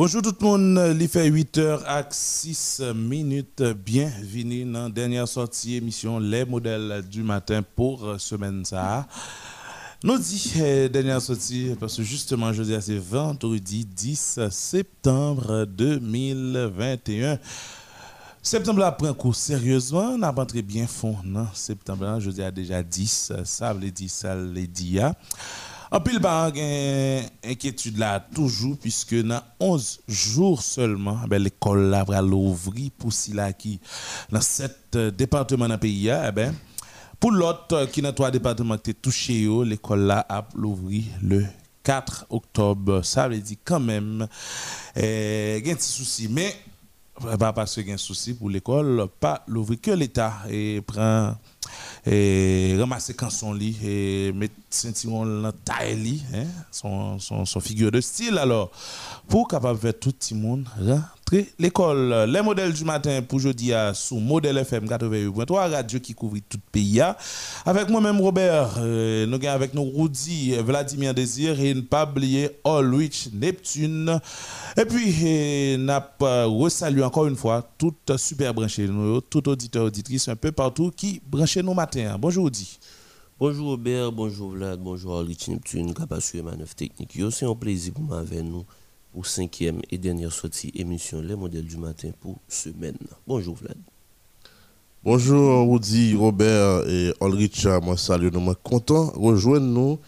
Bonjour tout le monde, il fait 8h à 6 minutes. Bienvenue dans la dernière sortie émission Les modèles du matin pour semaine ça. Nous dit eh, dernière sortie parce que justement je dis c'est vendredi 10 septembre 2021. Septembre là prend cours sérieusement, on a rentré bien fond non septembre là, je dis déjà 10, ça veut dire ça les dit en pile, bah, inquiétude là toujours, puisque dans 11 jours seulement, ben, l'école là va l'ouvrir pour là qui dans sept euh, départements dans le pays. Eh ben, pour l'autre euh, qui dans trois départements qui touché, l'école là a l'ouvrir le 4 octobre. Ça veut dire quand même, eh, il y a un petit souci. Mais, pas parce qu'il y a un souci pour l'école, pas l'ouvrir que l'État prend et ramasser quand son lit et mettre sentiment dans taille hein, son, son, son, figure de style. Alors pour capable faire tout le monde l'école. Les modèles du matin pour jeudi à sous modèle FM 88.3 radio qui couvre tout le pays avec moi-même Robert euh, nous avons avec nous Rudy Vladimir Désir et ne pas oublier Allwich Neptune. Et puis n'a pas resalué encore une fois tout super branché tout auditeur auditrice un peu partout qui branché nos matins. Bonjour Rudy Bonjour Robert, bonjour Vlad, bonjour Rich Neptune, capacité manœuvre technique. C'est un plaisir pour moi avec nous pour cinquième et dernière sortie émission Les modèles du matin pour semaine. Bonjour Vlad. Bonjour Rudy, Robert et Ulrich, moi salut, nous sommes contents rejoindre nous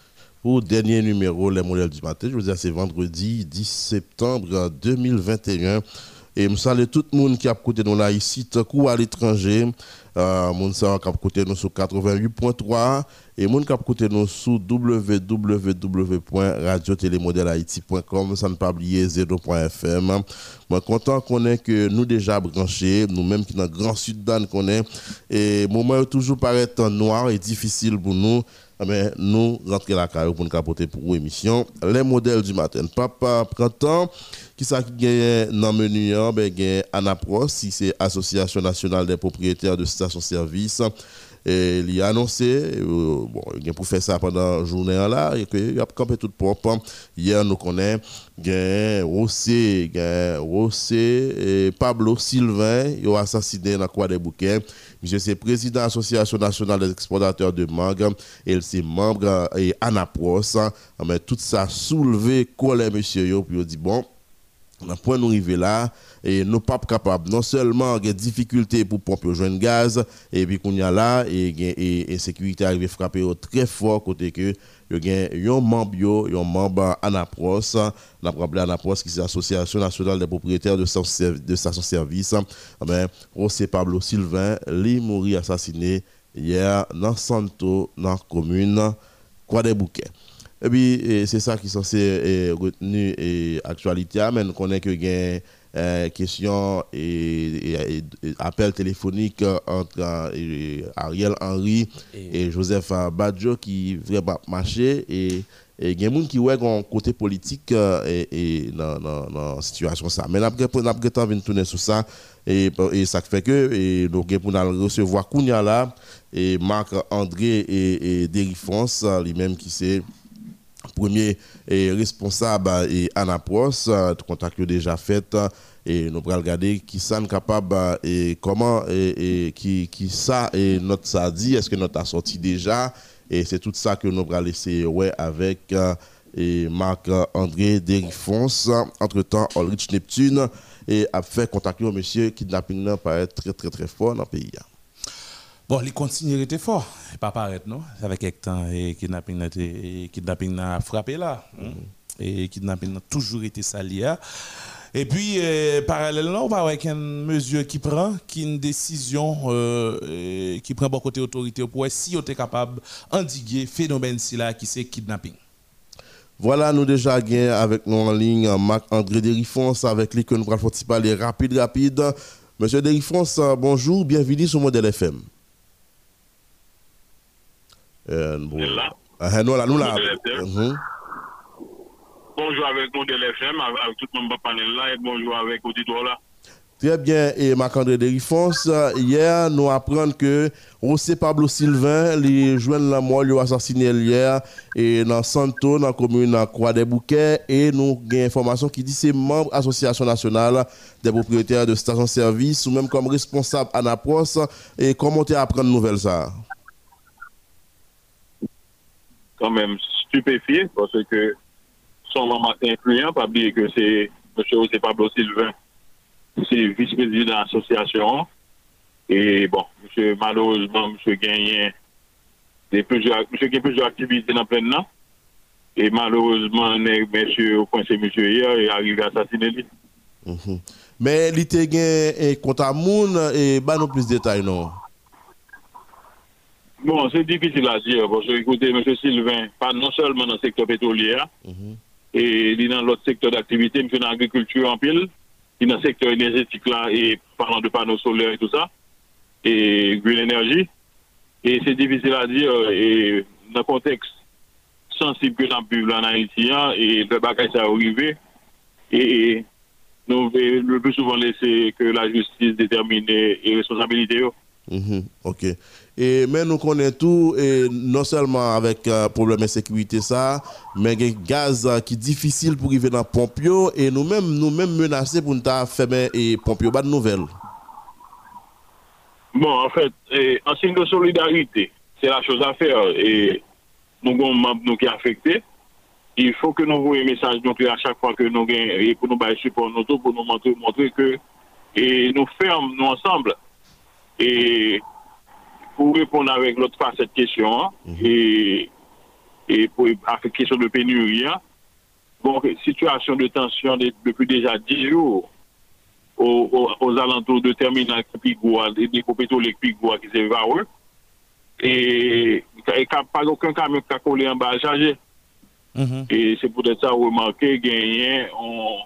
pour le dernier numéro Les modèles du matin. Je vous dis c'est vendredi 10 septembre 2021. Et je salue tout le monde qui a côté nous là ici, tant à l'étranger. Euh, moun sa kap kote nous sur 88.3 et moun kap kote nous sur www.radiotelemodelahaiti.com sans ne pas oublier 0.fm. Moi content qu'on ait que nous déjà branchés, nous même qui dans grand sud dan qu'on est et moment toujours paraît noir et difficile pour nous mais nous rentrer la carrière pour nous capoter pour l'émission les modèles du matin. Papa printemps qui ça qui dans menu hein? ben Anapros si c'est Association nationale des propriétaires de stations-service et il a annoncé euh, bon il pour faire ça pendant la journée là et que il a campé tout propre hier nous gain Rossé Pablo Sylvain il a assassiné dans quoi des bouquets monsieur c'est président de l'association nationale des exportateurs de mangue et c'est membre et Anapros mais tout ça soulevé colère monsieur yo puis il dit bon on point nous arriver là et nous pas capables. Non seulement des difficultés pour pomper jeune gaz et puis qu'on y a là et et sécurité arrive frapper très fort côté que un membre un membre Anapros n'a rappelé Anapros qui c'est l'association nationale des propriétaires de stations service. Eh ben José Pablo Sylvain lui mort assassiné hier dans Santo dans la commune Croix et puis, c'est ça qui est censé retenir l'actualité. Mais nous connaissons que y a question et, appel téléphonique entre Ariel Henry et, Joseph Badjo qui vraiment marché et il y a des gens qui ont un côté politique et, dans, la situation ça. Mais nous avons temps de tourner sur ça et, ça fait que et nous avons recevoir Kounia là et Marc André et, et France lui-même qui c'est premier responsable et Anapros, contact déjà fait et nous allons regarder qui sont capable et comment et, qui, qui ça et notre ça dit, est-ce que notre a sorti déjà et c'est tout ça que nous allons laisser ouais, avec et Marc-André Derifons, entre-temps Ulrich Neptune et a fait contacter monsieur kidnapping paraît très très très fort dans le pays. Bon, les continuer était fort, pas paraître non, avec quelques temps et kidnapping et kidnapping a frappé là. Hein? Et kidnapping a toujours été sali hein? et puis, euh, parallèlement, on va avec une mesure qui prend, qui une décision euh, qui prend beaucoup côté autorité pour si on est capable d'endiguer phénomène là qui c'est kidnapping. Voilà, nous déjà gain avec nous en ligne Marc-André Derifons avec lui que nous allons parler rapide, rapide. Monsieur Derifons, bonjour, bienvenue sur Modèle FM. Euh, bon. Ah, nous là, nous là. Mhm. Bonjour avec mon FM, avec tout le monde panel là, et bonjour avec l'auditoire là. Très bien, et Marc-André Derifons, hier, nous apprenons que José Pablo Sylvain, les jeunes la mort, lui assassiné hier, et dans Santo, dans la commune Croix des Bouquets, et nous avons information qui dit c'est membre de l'Association nationale des propriétaires de stations-service, ou même comme responsable à Napros, et comment tu apprends nouvelle ça? kan menm stupefye, pwase ke son maman inkluyen, pa biye ke se M. José Pablo Sylvain, se vice-president de l'association, e bon, M. Malouzman, M. Ganyen, M. Gen plusieurs activités nan plène nan, e malouzman, M. Ponce, M. Yer, e arrive assassine li. Men, li te gen konta moun, e ba nou plis detay nou? Bon, c'est difficile à dire, parce que, écoutez, M. Sylvain, pas non seulement dans le secteur pétrolier, mm -hmm. et dans l'autre secteur d'activité, M. dans l'agriculture en pile, et dans le secteur énergétique là, et parlant de panneaux solaires et tout ça, et green energy, et c'est difficile à dire, et dans le contexte sensible que l'on vivre en Haïti, et le bagage ça arrivé, et nous le plus souvent laisser que la justice détermine les responsabilités. Mm -hmm. Ok. Et, mais nous connaissons tout, et non seulement avec euh, problème de sécurité, ça, mais il gaz euh, qui est difficile pour arriver dans Pompio, et nous-mêmes nous -mêmes menacés pour nous fermer et Pompio. Pas de nouvelles. Bon, en fait, eh, en signe de solidarité, c'est la chose à faire. Et nous avons nous qui affecté. Il faut que nous voyons un message donc, à chaque fois que nous gagnons, pour nous bailler support, nous pour nous montrer, montrer que et nous fermons nous ensemble. Et pour répondre avec l'autre part à cette question, mm -hmm. et, et, pour la question de pénurie, bon, situation de tension de, depuis déjà 10 jours aux, aux, aux alentours de terminal Pigua, des pétroles Pigua qui s'évarent, et il pas aucun camion qui a collé en bas à charger. Mm -hmm. Et c'est peut-être ça remarquer, gagner, on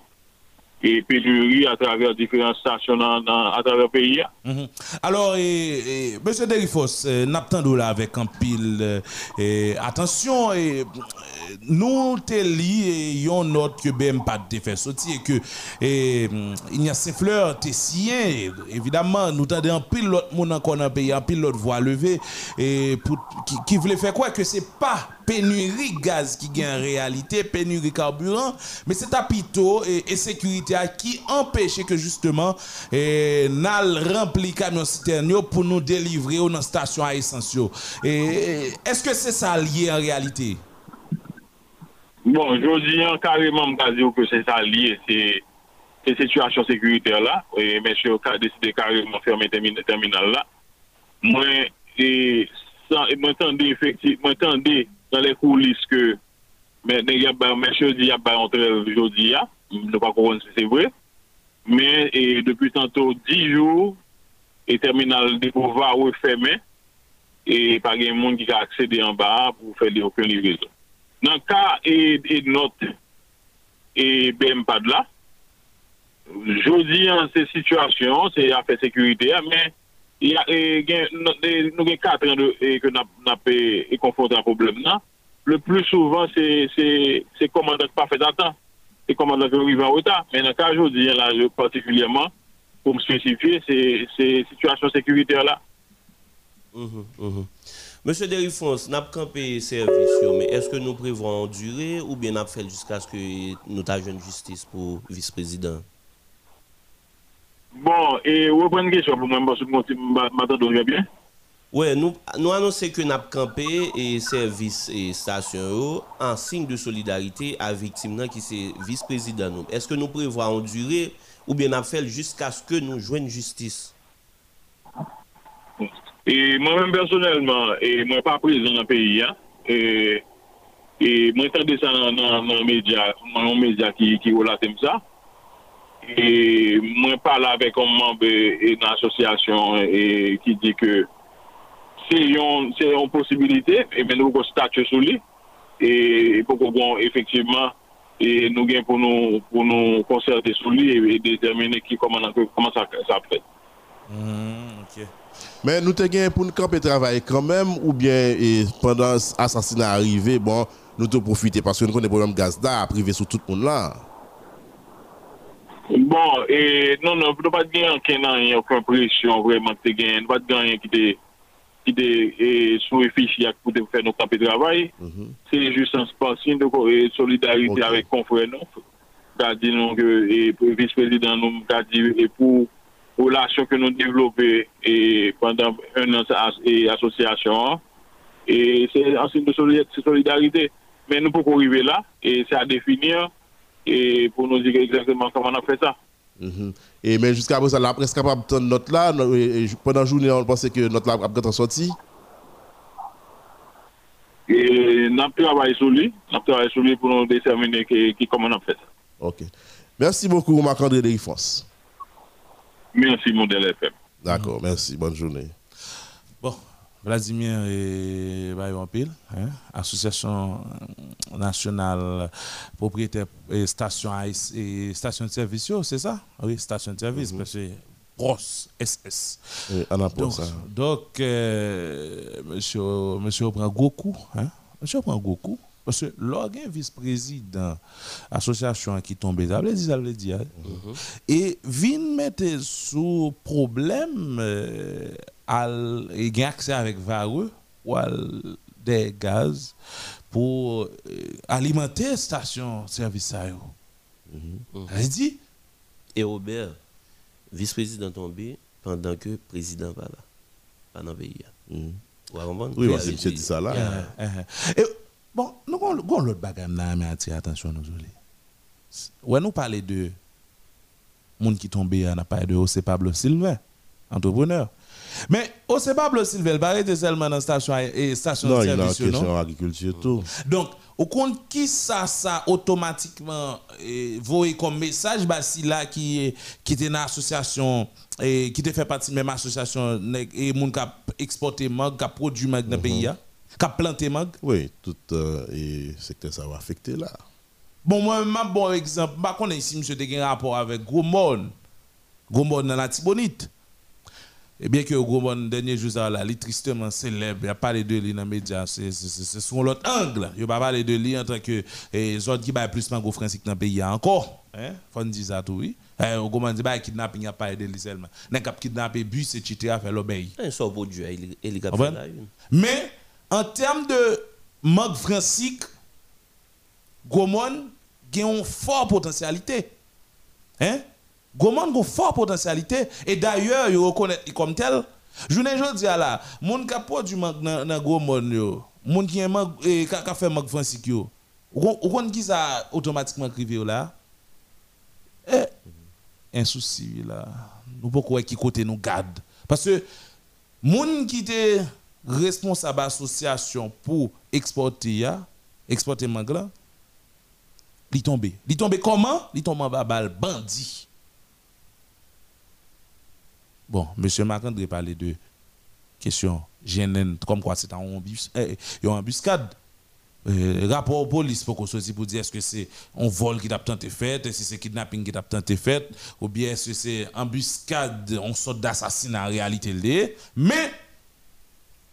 et pénurie à travers différentes stations dans, dans, à travers le pays. Mm -hmm. Alors, e, et, e, e, et, M. Derifos, euh, n'attendons là avec un pile et, attention, nous te lions note que BM pas de fait sortir et que Ignace Fleur te sien, évidemment, nous t'avons un pile l'autre monde encore dans le pays, un pile l'autre voix levée, et pour, qui, qui voulait faire quoi que c'est pas pénurie gaz qui gagne en réalité, pénurie carburant, mais c'est à plutôt et, sécurité qui empêche que justement et, n'al rempli camion citerne pour nous délivrer aux stations à essence. Et est-ce que c'est ça lié en réalité? Bon, je dis carrément que c'est ça lié, c'est cette situation sécuritaire là, et monsieur a décidé carrément de fermer le terminal là. Moi, et, moi, effectivement, nan le koulis ke men chodi ya ba antrel jodi ya, nou pa koron si se vre, men e depi tanto 10 jou, e terminal depo va ou e feme, e pa gen moun ki ka aksede an ba pou fè li okyon li vizyon. Nan ka e, e not e bem pad la, jodi an se situasyon, se a fè sekurite ya, men E, e, e, nou gen katre ke nap e konfonte an problem nan, le plus souvan se komandak pa fè datan, se komandak ou vivan ou ta, men an ka jodi la partikulyaman, pou m spesifiye, se situasyon sekurite la. Monsieur Derifons, nap kampe servis yo, men eske nou prevwa an dure ou bien nap fèl jiska skè nou ta jen justice pou vice-prezident? Bon, e wè pren gèchwa pou mwen mba sou konti matan do gèbyen? Wè, nou, nou anonsè ke nap kampe e servis e stasyon yo an sign de solidarite a viktim nan ki se vice-prezident nou. Eske nou prevoa an dure ou bien ap fel jiska skè nou jwen justice? E mwen mwen personelman, e mwen pa prezident nan peyi ya, e, e mwen tade sa nan, nan, nan media, nan media ki, ki wola tem sa, E mwen pala avek an mambe e nan asosyasyon e ki di ke se yon, yon posibilite e men nou kon statye sou li e pou kon kon efektiveman e nou gen pou nou pou nou konserte sou li e determine ki koman, koman sa, sa apre mm, okay. Men nou te gen pou nou kampe travaye kanmem ou bien e, pendant asasina arrive bon nou te profite paske nou kon de problem gazda aprive sou tout moun la Bon, e, non, non, nou pat gen anken nan yon kon presyon vreman te gen, nou pat gen yon ki te, ki te e, sou efish yak pou te fè nou kapi travay, mhm. se jous an spasyon de e, solidarite okay. avèk konfren nou, gadi nou, e vice-president nou, gadi, e pou relasyon ke nou devlopè, e pandan un an as, e, asosyasyon, e se ansin de solidarite, men nou pou kon rive la, e se a definir, et pour nous dire exactement comment on a fait ça. Mm Et mais jusqu'à présent, la presse capable de note là, pendant la journée, on pensait que notre là a peut-être sorti. Et nous travaillé sur lui, nous travaillé sur lui pour nous déterminer qui, qui, comment on a fait ça. Ok. Merci beaucoup, Marc-André Derifos. Merci, Modèle FM. D'accord, merci. Bonne journée. Vladimir et Bayon Pile, hein, Association nationale propriétaire et station et station de service, c'est ça? Oui, station de service, parce que grosse SS. Oui, donc, ça. Donc, euh, monsieur, monsieur prend Goku, hein? Monsieur prend Goku. Parce que l'organe vice-président association qui tombe, ça veut dire, ça veut dire. Hein. Et vient mettre sous problème euh, et gain accès avec vareux ou des gaz pour euh, alimenter station service ça -hmm. dit? Et Robert vice-président tombé pendant que président va là pas dans le pays mm -hmm. oui dit ça là et, bon nous avons l'autre bagage là mais attention nous ouais nous parler de monde qui tombé on a parlé de José Pablo Sylvain entrepreneur mais c'est pas Sylvain, il était seulement dans la station et station non, de service. Non, il y a agriculture tout. Donc, au compte qui ça, ça automatiquement eh, voyé comme message, bah, si là qui qui était dans l'association et qui était fait partie de même association et moun qui a exporté mag, qui a produit dans le pays, qui a planté mag. Oui, tout euh, et secteur ça va affecter là. Bon, moi, un bon exemple, je connais ici, monsieur, a un rapport avec. Gros Monde dans la Tibonite. Et bien que au dernier jour, là, il est tristement célèbre, il n'y a pas de lui dans les médias, c'est sur l'autre angle. Il n'y a pas parlé de lui en tant que zone qui va plus de français dans le pays encore. Hein? Faut dire ça tout, oui. Au Goman dit, bah, kidnapping, il n'y a pas de lui seulement. Il n'y a kidnapper bus, etc., faire l'obéi. Un sort pour Dieu, il est Mais, en termes de manque français, Gomon a une forte potentialité. Hein? Goman a une forte potentialité et d'ailleurs, il reconnaît comme tel. Je ne dis là, moun qui produit dans Gomon yo, moun qui a fait manque Francis yo. Ou kon qui ça automatiquement crivé là? Eh un souci là. Nous pas qui côté nous garde? Parce que moun qui était responsable association pour exporter exporter mangue là, il tombé. Il tombé comment? Il tombé en babal bandit. Bon, M. Marc-André parlait de question GNN, comme quoi c'est un embus, eh, embuscade. Euh, rapport aux police pour qu'on soit pour dire est-ce que c'est un vol qui a tenté fait, est-ce que c'est kidnapping qui a tenté fait, ou bien est-ce que c'est embuscade, une sorte d'assassinat en réalité. Mais,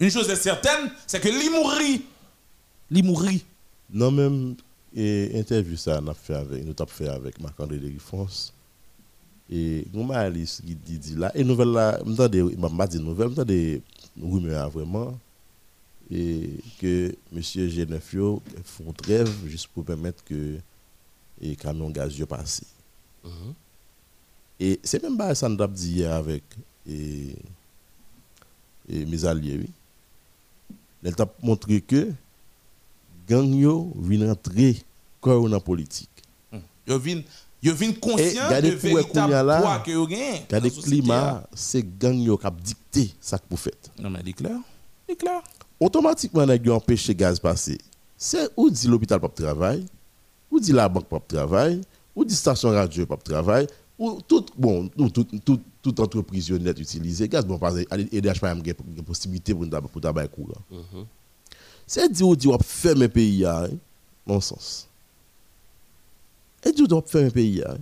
une chose est certaine, c'est que l'imourit, l'imourit. Non, même, et interview ça, on a fait avec, nous avons fait avec Marc-André de France et nous Alice qui dit là et nouvelle là m'entendez m'a dit nouvelle m'entendez rumeur vraiment. Et que monsieur Genefio font trêve juste pour permettre que les camions gazieux passent et c'est même pas ça nous dit hier avec et, et mes alliés oui elle t'a montré que gang yo vient entrer dans la politique yo vient Yo vin conscient de véritable poids que yo gagne. Gade climat, c'est gang yo qui dicté ça que vous faites. Non mais dit clair. Dit clair. Automatiquement nèg yo empêcher gaz passer. C'est ou dit l'hôpital pas travail, ou dit la banque pas travail, ou dit station radio pas travail, ou tout bon, tout tout tout, toute entreprise net utiliser gaz bon parce que EDH pas une possibilité pour pour tabac courant. C'est dit ou dit on fermer pays hein, non sens. Et du doit faire un pays. Hein?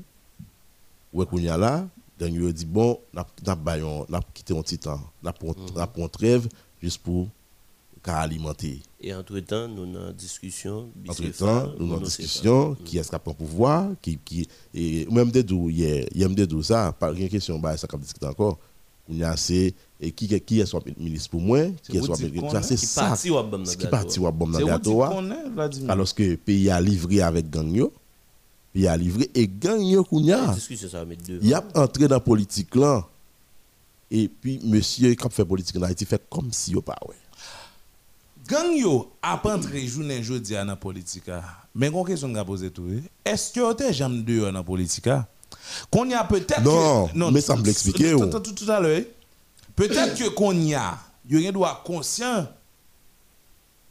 Ouais, qu'on y a là, dernier dit bon, n'a n'a quitté un temps, n'a n'a trêve juste pour qu'à alimenter. Et entre-temps, nous avons une discussion. Entre-temps, nous avons une discussion qui est-ce qui prend pouvoir, qui, qui, et même des doux, il y a des doux, ça, pas une question, bah, ça, comme discuter encore. Il y a assez, et qui, qui est soit ministre pour moi, qui est soit ministre, c'est ça. Qui parti ou dans le gâteau. Alors que le pays a livré avec gang pays a livré, et gang yo, il y a entré dans la politique là, et puis monsieur, qui a fait politique en Haïti, fait comme si il pas ouais. Gang yo a pas entré journée jeudi dans la politique. Mais une question que poser tout. Est-ce que vous avez jamais dehors dans la politique Qu'on y a peut-être Non, non mais ça me l'expliquer. Tout, tout, tout, à l'heure. Peut-être que qu'on y a, il doit conscient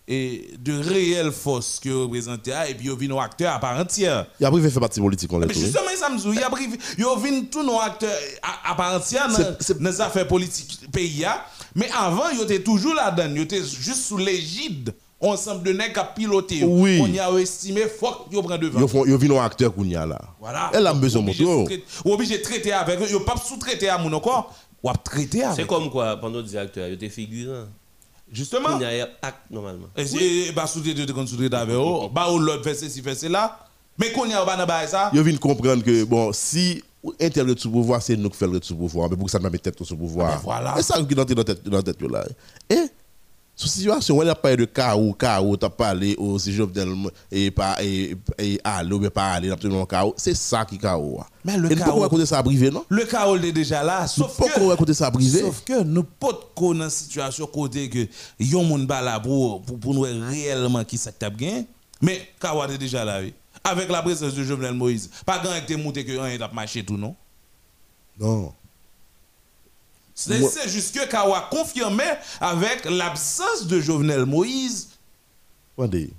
et de réelles forces que vous représentez et puis vous venez acteur à part entière. Il a privé fait partie politique on Mais justement ça me dit, il a privé vous venez tous nos acteurs à, part entière dans les affaires politiques pays mais avant vous étiez toujours là-dedans, vous étiez juste sous l'égide ensemble de nègres à piloter. Oui. On y a estimé faut que vous prend devant. Vous venez nos acteurs qu'on y a là. Voilà. Elle a besoin de Vous obligé de traiter avec eux, vous pas sous-traiter à mon encore, ou traiter avec. C'est comme quoi pendant le directeur, vous étiez figurant. Justement. Il y a acte normalement. Et si bah sous de de sous avec eux, bah ou l'autre fait ceci fait cela. Mais qu'on y a pas dans ça. Yo vient comprendre que bon si internet sous pouvoir c'est nous qui faisons le sous pouvoir mais pour que ça mette tête sous pouvoir. Ah, voilà. Et ça qui dans tête dans tête là. Et sous situation on a pas de chaos chaos t'as parlé au si Jovenel et pas et et aller mais pas aller absolument chaos c'est ça qui chaos mais le chaos pourquoi côté ça privé non? le chaos est déjà là sauf que pourquoi côté ça privé? sauf que nous pas dans situation côté que yon moun ba là pour pour nous réellement qui ça t'a bien mais chaos est déjà là oui avec la présence de Jovenel Moïse pas grand été monté que un a marché tout non? Non c'est juste que Kawa confirmé avec l'absence de Jovenel Moïse. Attendez.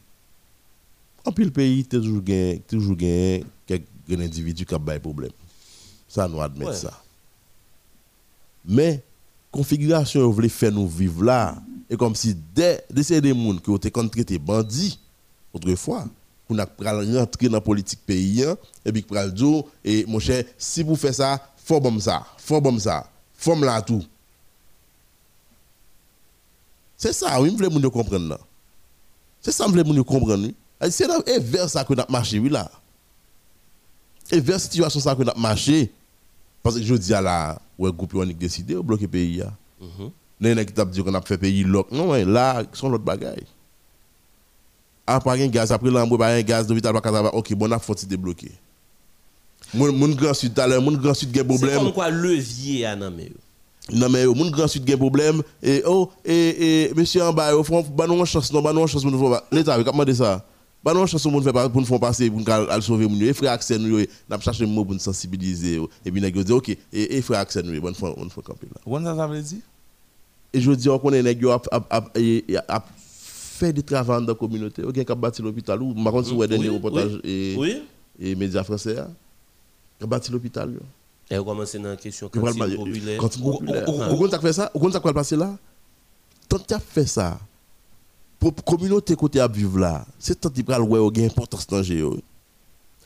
En plus, le pays, toujours gain, toujours quelques individus qui ont des problèmes. Ça, nous admettons ça. Mais, configuration, vous voulez faire nous vivre là, et comme si dès des gens qui ont été traité bandits, autrefois, a rentrer dans la politique pays, et puis a dit, et mon cher, si vous faites ça, faut bon ça, faut bon ça forme là tout. C'est ça, oui, je voulais comprendre là. C'est ça, je voulais comprendre. C'est vers ça que nous marché, oui, là. Et vers cette situation ça que nous marché. Parce que je dis à la, ouais, groupe a décidé de bloquer le pays. Nous avons dit qu'on a fait pays. Non, là, sont l'autre bagaille. Après, un gaz, après l'embrouille, un gaz, l'hôpital, ok, bon, on a faut débloquer. Mon grand sud tout mon grand sud a problème. C'est comme quoi levier à non Non mais mon grand sud a problème et oh et et monsieur en bas au fond ba nous chance non ba nous chance pour l'état a demandé ça? Ba nous chance pour faire pour nous faire passer pour aller sauver mon et frère Axel nous n'a cherché mot pour nous sensibiliser et puis nèg dit OK et frère Axel nous on fait camper là. Comment ça veut dire? Et je dis on connaît a a fait du travail dans la communauté, OK qui a bâti l'hôpital ou par contre dernier reportage et et médias français a bâti l'hôpital. Et on commence dans la question cantine populaire. Cantine populaire. Vous avez fait ça Vous avez quoi passer là? Tant que tu as fait ça, pour la communauté côté à vivre là, c'est tant que tu as une importance dans le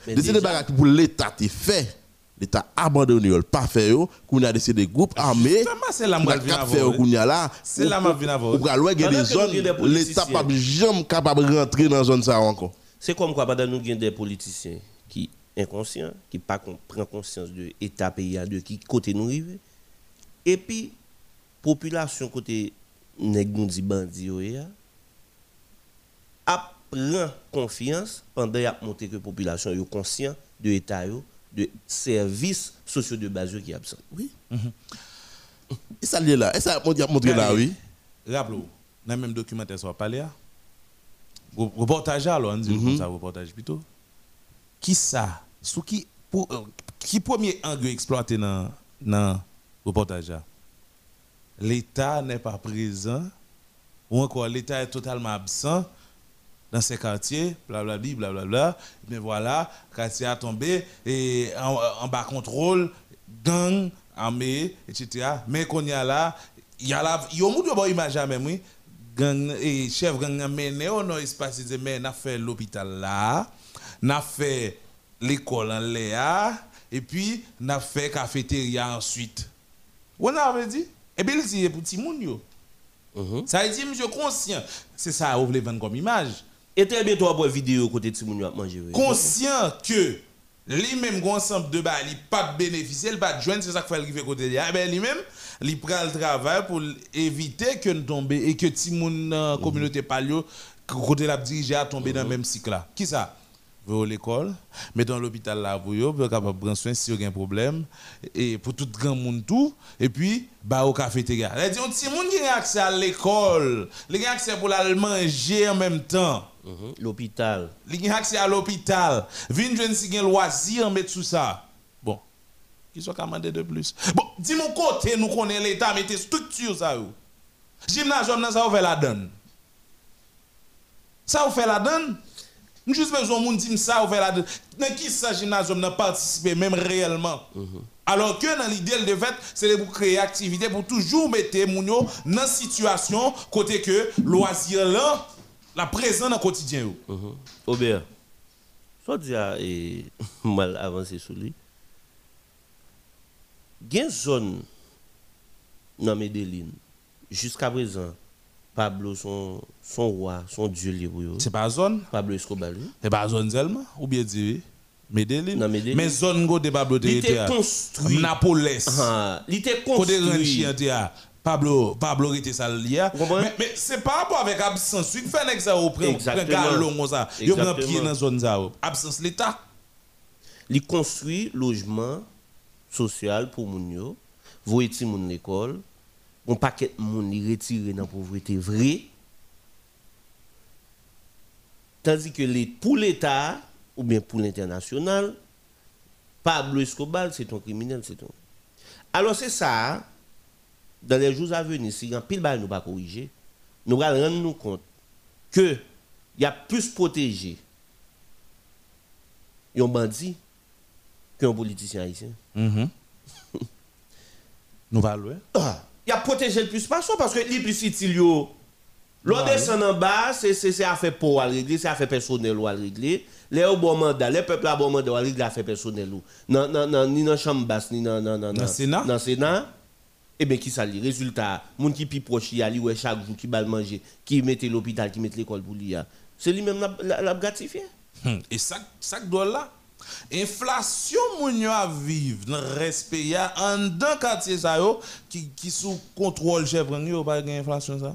Décider de pour l'État, tu fait. L'État abandonné, il pas fait, qu'on a décidé des groupes armés. C'est la là. C'est la aller des zones, l'État pas jamais capable de rentrer dans la zone ça encore. C'est comme quoi, pendant nous, des politiciens qui inconscient, qui pas prend conscience de l'état pays de qui côté nous arrive. Et puis, population côté nèg nous dit bandi a prend confiance pendant y a monté que population est conscient de l'état de services sociaux de base qui absent. Oui. Mm Et ça là, et ça a montré là oui. Rappelez-vous, dans le même documentaire sur parler reportage alors on dit comme ça reportage plutôt. Qui ça? Sous qui pour euh, qui premier angle exploité dans dans reportage l'État n'est pas présent ou encore l'État est totalement absent dans ces quartiers, blablabla, blablabla. Mais voilà, quartier a tombé et en, bas contrôle, gang, armée, etc. Mais qu'on y a là, il y a là, il y a un bon image même, oui. Gang, et chef gang a mené au non espace, mais n'a fait l'hôpital là, n'a fait l'école en Léa, et puis, on a fait cafétéria ensuite. On a dit, et bien, c'est pour petit monde. Mhm. Ça veut dire, monsieur conscient. C'est ça, vous voulez vendre comme image. Et très bientôt, après vidéo côté de Timoun a manger. Conscient que lui-même, ensemble de bas, il pas bénéficier, il pas joindre, c'est ça qu'il fait arriver côté de ah ben lui-même, il prend le travail pour éviter que nous tombions et que Timoun, euh, communauté palio, côté la dirigé à tomber dans le même cycle là. Qui ça? à l'école, dans l'hôpital là pour vous, pour capable prendre soin si vous avez un problème et pour tout grand monde tout et puis bah au cafétéria. Elle dit on petit monde qui a accès à l'école, a accès pour aller manger en même temps. Mhm. L'hôpital. A accès à l'hôpital. Vin jeune si un loisir mettre tout ça. Bon. Qui soit commandé de plus. Bon, dis mon côté nous connaissons l'état mettez structure ça ou. Gymnasium ça ouvert la donne. Ça ouvert la donne. Nous juste besoin de dire ça ou faire la dans qui ça gymnasium n'a participé même réellement. Mhm. Alors que dans l'idée de fait, c'est pour créer activité pour toujours mettre Mounio dans une situation côté que loisir là la présence dans le quotidien. Mm Aubert, soit déjà et mal avancé sur lui. Il y a une zone dans Medellin jusqu'à présent Pablo, son, son roi, son dieu libre. C'est pas zone? Pablo Escobar. C'est pas zone seulement? Ou bien dire Medellin? Non, Medellin. Mais zone de Pablo Il était construit. Napoles. Ah, il était construit. Pablo, Pablo était ça Mais, mais c'est pas rapport avec absence. Il fait un ça au prend un ça. Il prend pied dans zone ça. Absence l'État. Il construit logement social pour Mounio. Vous étiez mon l'école un paquet de monde retiré dans la pauvreté vrai. Tandis que les, pour l'État, ou bien pour l'international, Pablo Escobar, c'est un criminel, c'est un. Alors c'est ça, dans les jours à venir, si un pile nous pas corriger, nous allons rendre nous compte que il y a plus protégé un bandit qu'un politicien haïtien. Mm nous allons. Ah il a protégé le plus parce que les plus utile L'on descend en bas, c'est affaire pour à régler, c'est affaire personnelle à régler. Les au bon mandat, les peuples à bon mandat à régler affaire personnelle Non non non ni dans chambre basse ni dans dans Sénat? Dans Sénat. Eh bien, qui ça li? Résultat, moun qui pi proche, y a chaque jour, qui va manger, qui mette l'hôpital, qui mette l'école pour lui. C'est lui-même l'a gratifié. Hum, et ça, ça doit là. Inflation moun yo a vivre dans respect ya en dans quartier ça qui qui sous contrôle chef yo pas inflation ça?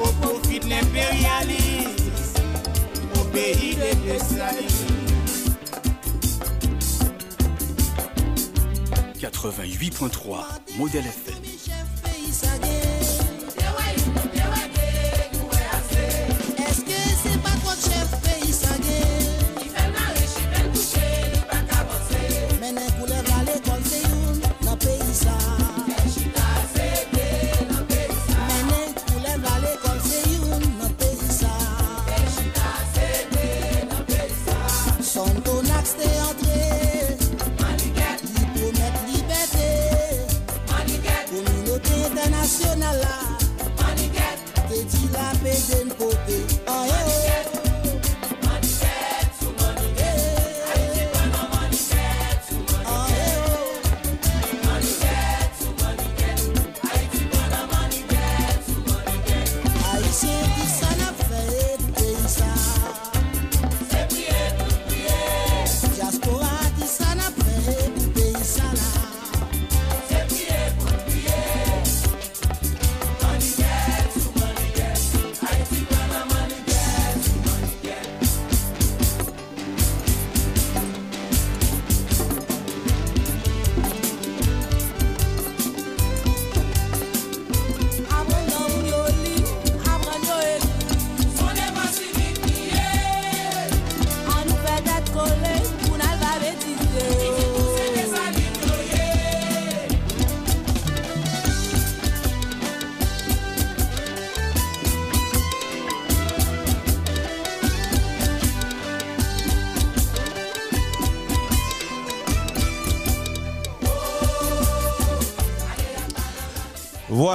Au profit de l'impérialisme. Au pays des Thessaloniques 88.3 Modèle FM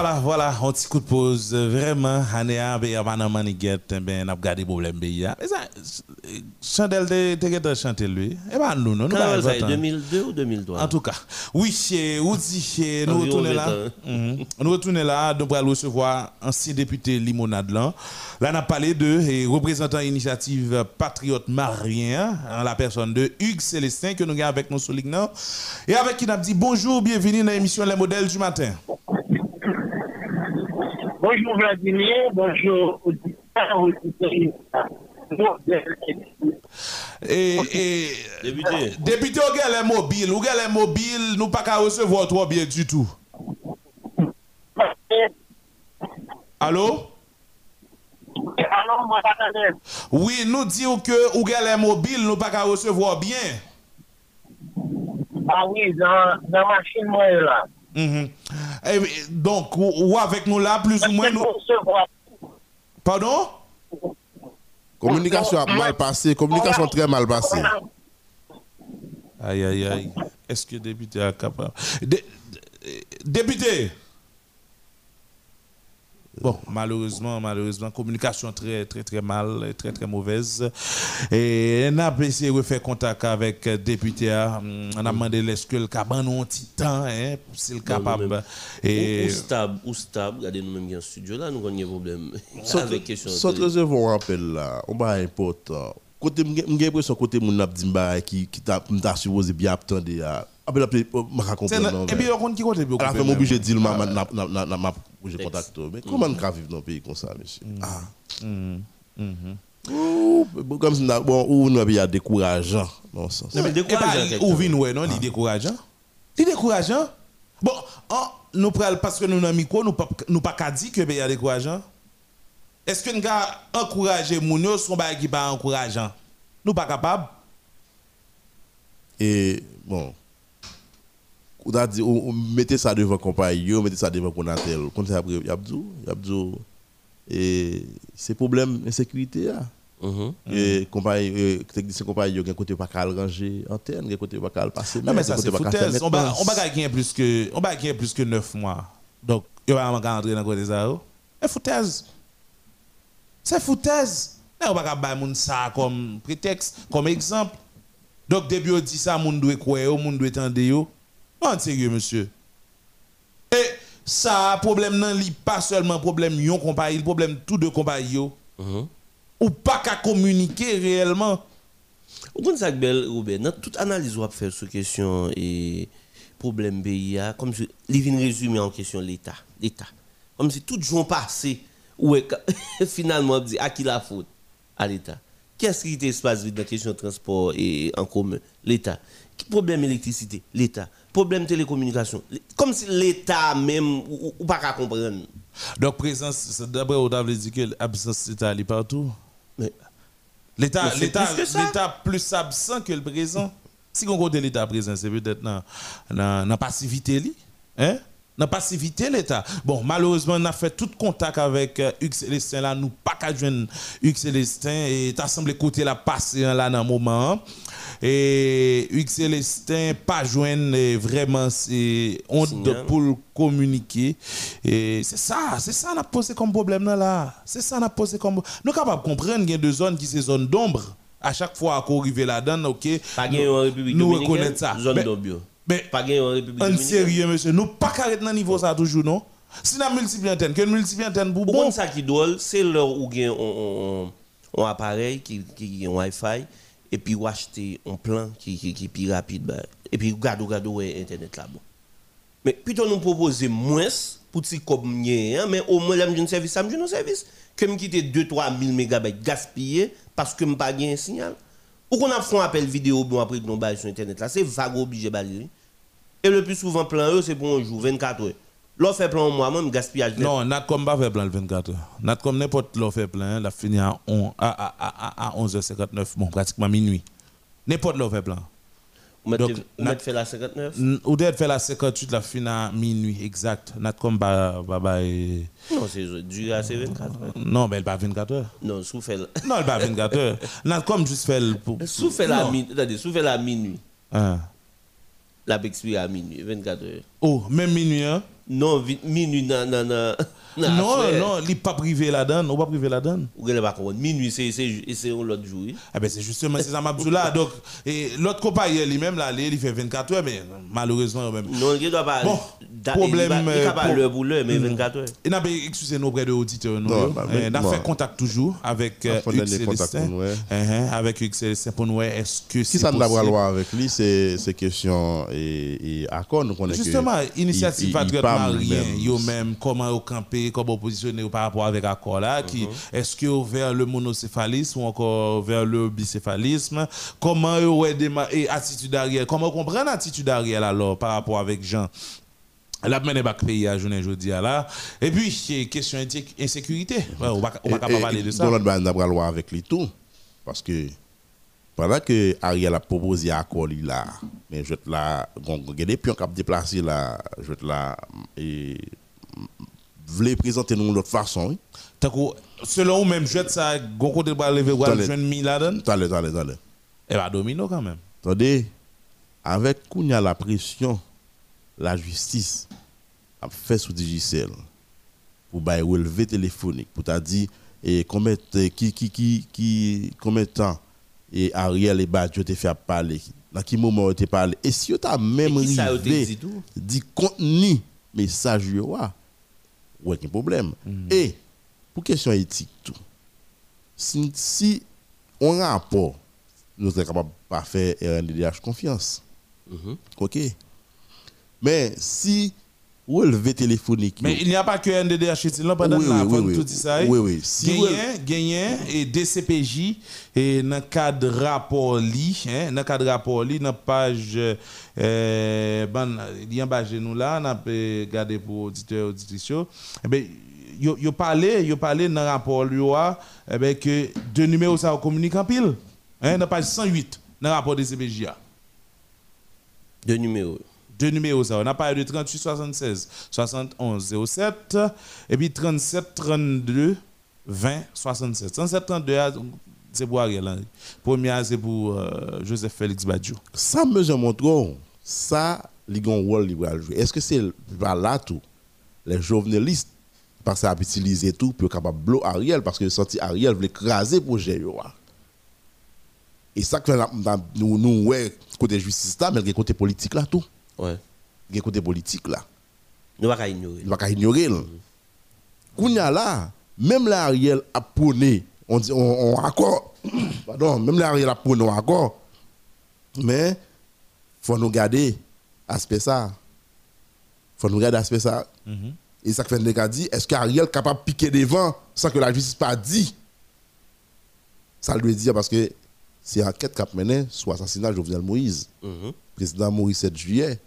Voilà, voilà, un petit coup de pause. Vraiment, Hanea, ben, pas maniguette, ben, n'a pas gardé problème, ben, Mais ça, Chandel, t'es chanté lui. Eh ben, nous, nous, nous, Quand ça, 2002 ou 2003? En tout cas, oui, ou dit, nous retournons là. Mhm. Nous retournons là, nous allons recevoir ancien député Limonade là. Là, on a parlé de représentant initiative patriote marien, en la personne de Hugues Célestin, que nous avons avec nous sur Et avec qui nous a dit bonjour, bienvenue dans l'émission Les modèles du matin. Bonjour Vladimir, bonjour auditeurs, et, et député, député, vous avez mobile, vous avez mobile, nous pas qu'à recevoir trop bien du tout. Allô? Allô, moi, Oui, nous disons que vous avez mobile, nous pas qu'à recevoir bien. Ah oui, dans la machine, moi, là. Mm donc, ou, avec nous là, plus ou moins. Nous... Pardon? Communication a mal passé, communication très mal passée. Aïe, aïe, aïe. Est-ce que le député est capable? député! Bon, malheureusement, malheureusement, communication très, très, très mal, très, très mauvaise. Et on a essayé de faire contact avec le député. On a demandé est-ce que le caban a un petit temps, hein, le capable. Et... Ou stable, ou stable, regardez nous-mêmes dans le studio, là, nous avons un problème avec question. Sans réservoir un rappel là, on va important. Côté, j'ai l'impression côté mon abdimba qui, qui t'a supposé bien attendre ah ben après m'a comprendre et puis on qui côté à la fin obligé de dire m'a je contacte mais comment on peut vivre dans un pays comme ça monsieur? Mm. ah. Mm. Mm-hmm. comme si bon ou nous a décourageant non sens. Mais décourageant ou vinn ouais non il ah. décourageant. Il décourageant. Bon nous prenons parce que nous dans micro nous pas nous pas dire que il y a décourageant. Est-ce que nous gars encourager moun yo son ba qui pas encourageant? Nous pas capable. Et bon on a dit on, mettez ça devant compagnie mettez ça devant Conatel comme ça après yabdou yabdou et c'est problème insécurité là Mm Et compagnie, technicien compagnie, il y a un côté pas qu'à ranger antenne, il y a un côté pas qu'à passer. Non, mais ça, c'est foutaise. On va gagner plus que, on va gagner plus que 9 mois. Donc, il va rentrer dans le côté ça. C'est foutaise. C'est foutaise. Mais on va pas faire ça comme prétexte, comme exemple. Donc, début, on dit ça, on doit croire, on doit entendre. Non, sérieux, monsieur. Et ça, problème non, pas seulement problème yon compagnie, le problème tout de compagnie. Mm Ou pas qu'à communiquer réellement. Vous comprenez Bel Robert, dans toute analyse on va faire sur question et problème BIA, comme si, il vient résumer en question l'État. L'État. Comme si tout jour passé, ou finalement, dit à qui la faute? À l'État. Qu'est-ce qui est espace dans la question de transport et en commun? L'État. Problème électricité? L'État problème télécommunication. Comme si l'État même, ou, pas qu'à comprendre. Donc, présence, d'abord, on a dit que l'absence d'État est partout. Mais l'État est plus absent que le présent. Si on regarde l'État présent, c'est peut-être dans la passivité. Hein? Dans passivité, l'État. Bon, malheureusement, on a fait tout contact avec euh, Hugues Célestin là, nous pas qu'à joindre Hugues Célestin et t'as semblé côté la passer là dans un moment. Et Hugues Célestin, pas joindre vraiment, c'est honte pour communiquer. Et c'est ça, c'est ça qu'on a posé comme problème là. C'est ça qu'on a posé comme. Nous sommes capables de comprendre qu'il y a deux zones qui sont zones d'ombre. À chaque fois qu'on arrive là-dedans, ok. Nous, nous reconnaissons ça. Zone d'ombre. Mais, pas en République En sérieux, monsieur, nous pas arrêter dans niveau ça toujours, non? Si nous avons multiplié antenne, que multiplié antenne pour bon. ça qui doit, c'est leur où on, on, appareil qui, qui un Wi-Fi et puis ou acheter un plan qui qui plus rapide bah, et puis regarde regarde internet là bon. Mais plutôt nous proposer moins pour si comme hein, mais au moins un service ça un service que me quitter 2 3 000 mégabytes gaspillés parce que me pas un signal. Ou qu'on a fait un appel vidéo bon après nous sur internet là c'est vague obligé balayer et le plus souvent plan c'est pour un jour 24 heures L'on fait plein moi même gaspillage. Non, Natcom pas fait plein le 24 heures. Natcom n'importe l'on fait plein, la fini à, à, à, 11h59, bon, pratiquement minuit. N'importe l'on fait plein. Vous mettez fait la 59 Ou d'être fait la 58, la fin à minuit, exact. Natcom ba ba Non, c'est du à 24 Non, mais elle pas 24 heures. Non, sous fait Non, elle pas 24 heures. Natcom juste fait sous fait la minuit, sous fait la minuit. Hein. La expire à minuit, 24 heures. Oh, même minuit hein Non, minuit, non, non, non. Non, non, il n'est pas privé la donne, on pas privé la donne. Ou elle pas Minuit, c'est c'est l'autre jour. Ah ben c'est justement c'est ça m'a là donc et l'autre compagnie lui-même là, il fait 24 heures mais malheureusement même. Non, il doit pas bon, problème il pas euh, l'heure pour l'heure mais 24 heures. Et n'a pas excusez nous auprès de auditeurs nous. On a fait contact toujours avec euh, Hugues Célestin. Uh-huh, avec Hugues Célestin pour nous est-ce que c'est Si ça n'a pas loi avec lui c'est c'est question et accord nous connaissons Justement, initiative patriote marien, yo même comment au camper comment positionner par rapport avec accord là qui mhm. est-ce que vers le monocéphalisme ou encore vers le bicéphalisme? Comment ouais et attitude arrière? Comment comprendre l'attitude arrière alors par rapport avec Jean? La mené bac pays à journée aujourd'hui là et puis question insécurité on va on pas parler de ça. on va loi avec lui tout. Parce que pendant que Ariel a proposé accord là mais je te la des pions qui déplacé là je te la et voulez présenter nous l'autre façon. Selon vous même, je ça, Goko de lever ou jeune Miladen Attendez, attendez, attendez. Elle va dominer quand même. Attendez, avec Kounia la pression, la justice a fait sous Digicel pour bailler relevé téléphonique pour t'a dit et combien qui qui qui qui combien de temps et Ariel et Badjo te fait parler dans quel moment te parlé? Et si tu as même dit dit contenu message yo aucun problème. Mm. Et pour question éthique, tout, si, si on a un rapport, nous sommes capables de faire RNDDH confiance. Mm-hmm. OK? Mais si relevé téléphonique. Mais il n'y a pas que NDDH, c'est là pendant oui, la oui, oui, tout ça. Oui, oui. Si gagné, et DCPJ, et dans le cadre rapport li, hein, dans le cadre rapport li, dans page, euh, ben, il y a un nous là, on a regardé pour auditeurs auditrices. Eh bien, yo parlé, yo parlé dans le rapport lui, eh bien, que deux numéros ça communique en pile. Hein, dans page 108, dans le rapport DCPJ. Deux numéros deux numéros ça. On a parlé de 38 76 71 07 et puis 37 32 20 67. 37 32 c'est pour Ariel Henry. Premier c'est pour euh, Joseph Félix Badjou. Ça me montre ça les un rôle jouer. Est-ce que c'est là tout? Les journalistes parce qu'ils utiliser tout pour capable bloquer Ariel parce que senti Ariel voulait écraser projet Et ça que nous nous côté justice mais côté politique là tout. Ouais. Il y a côté politique là. Nous ne pas ignorer. Nous pas ignorer. Kounya là, même l'Ariel a prôné, on dit on, accord. Pardon, même l'Ariel a prôné on accord. Mais faut nous garder aspect ça. Faut nous garder aspect ça. Mhm. Et ça fait un dit, est-ce qu'Ariel est capable de piquer devant sans que la justice pas dit? Ça lui dire parce que c'est enquête qu'a mené sur l'assassinat de Jovenel Moïse. Mhm président Maurice 7 juillet.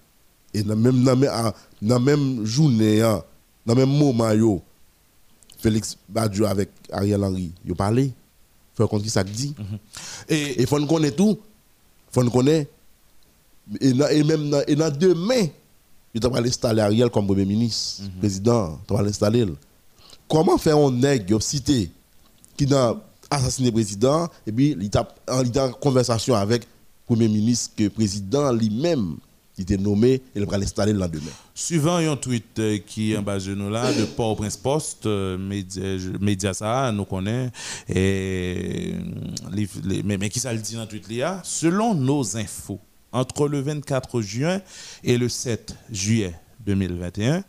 Et dans même, dans même, même journée, hein, dans le même moment, yo, Félix Badjo avec Ariel Henry, ils parlé. Il faut qu'on ça dit? Et il faut qu'on connaisse tout. Il faut qu'on. Et, et même dans, et dans demain, il doit installer Ariel comme premier ministre, mm -hmm. président, il doit l'installer. Comment faire un nègre cité qui a assassiné le président et puis il a en conversation avec Premier ministre que le président lui-même qui était nommé et il va l'installer le lendemain. Suivant un tweet euh, qui est en bas de nous là, de Port-au-Prince Post, euh, média, ça, nous connaît, et, mais, qui ça le dit dans tweet là Selon nos infos, entre le 24 juin et le 7 juillet 2021,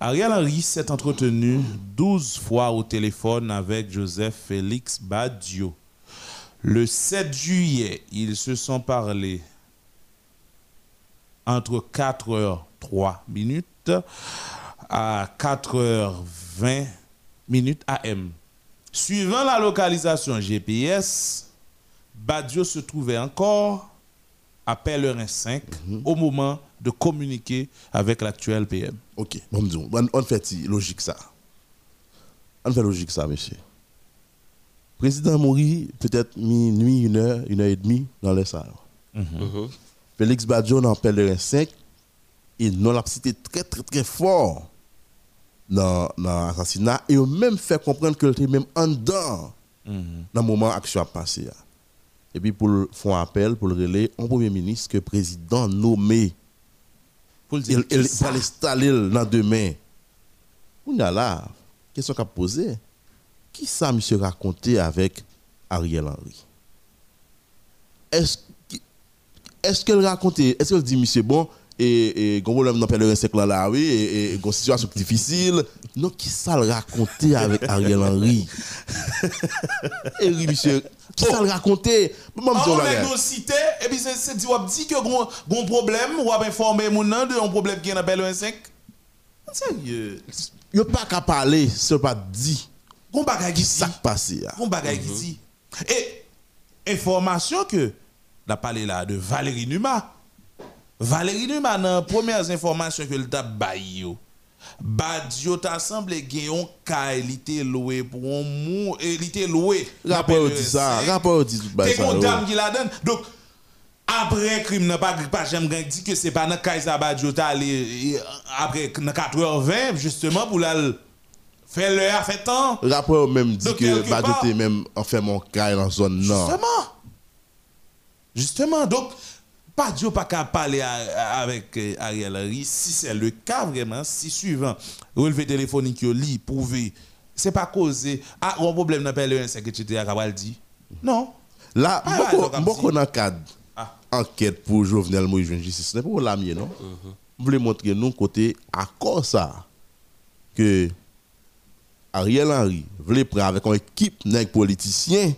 Ariel Henry s'est entretenu 12 fois au téléphone avec Joseph Félix Badio le 7 juillet, ils se sont parlé entre 4h03 minutes à 4h20 minutes AM. Suivant la localisation GPS, Badio se trouvait encore à Pellerin 5 mhm. au moment de communiquer avec l'actuel PM. Ok, bon, on fait logique ça. On fait logique ça, monsieur président mourit peut-être minuit, une heure, une heure et demie dans les salles. Mhm. Félix Badjo dans Pèlerin 5, et nous l'a cité très très très fort dans l'assassinat et même fait comprendre que était même en dedans mhm. dans le moment action a passé. Et puis pour faire appel, pour le relais, un premier ministre que le président nommé va l'installer dans demain. On a là, question qu'a posée. Qui ça, monsieur, raconté avec Ariel Henry? Est-ce est-ce qu'elle racontait, est-ce qu'elle dit, monsieur, bon, et, et, problème dans le sec là, là, oui, et, une situation difficile. Non, qui ça le racontait avec Ariel Henry? et oui, monsieur, qui ça le racontait? Maman, on a nous cité, et puis c'est dit, on dit que un problème, on va informer mon nom de un problème qui est dans le 5. Sérieux? Il n'y a pas qu'à parler, ce pas dit. Gon bagay qui ça passé. Gon bagay qui dit. Et information que on a parlé là de Valérie Numa. Valérie Numa dans premières informations que le t'a baillé Badio t'a semblé gagner un il était loué pour un mou il était loué. Rapport dit ça, rapport dit ça. C'est une dame qui la donne. Donc après crime n'a pas pas j'aime dit que c'est pas dans Kaiser Badio t'a allé après 4h20 justement pour la faire l'heure fait temps. Rapport même dit que Badio était même en fait mon cas dans zone nord. Justement. Justement, donc, pas Dieu pas qu'à parler avec euh, Ariel Henry, si c'est le cas vraiment, si suivant, relevé téléphonique, lit, prouvé, c'est pas causé, ah, un problème n'a pas le 1 etc., qu'à dit. Non. Là, beaucoup dans cadre ah. enquête pour Jovenel Moïse Justice, ce n'est pas la mienne, non? Mhm. Vous voulez montrer nous côté accord ça que Ariel Henry voulait prendre avec une équipe de politiciens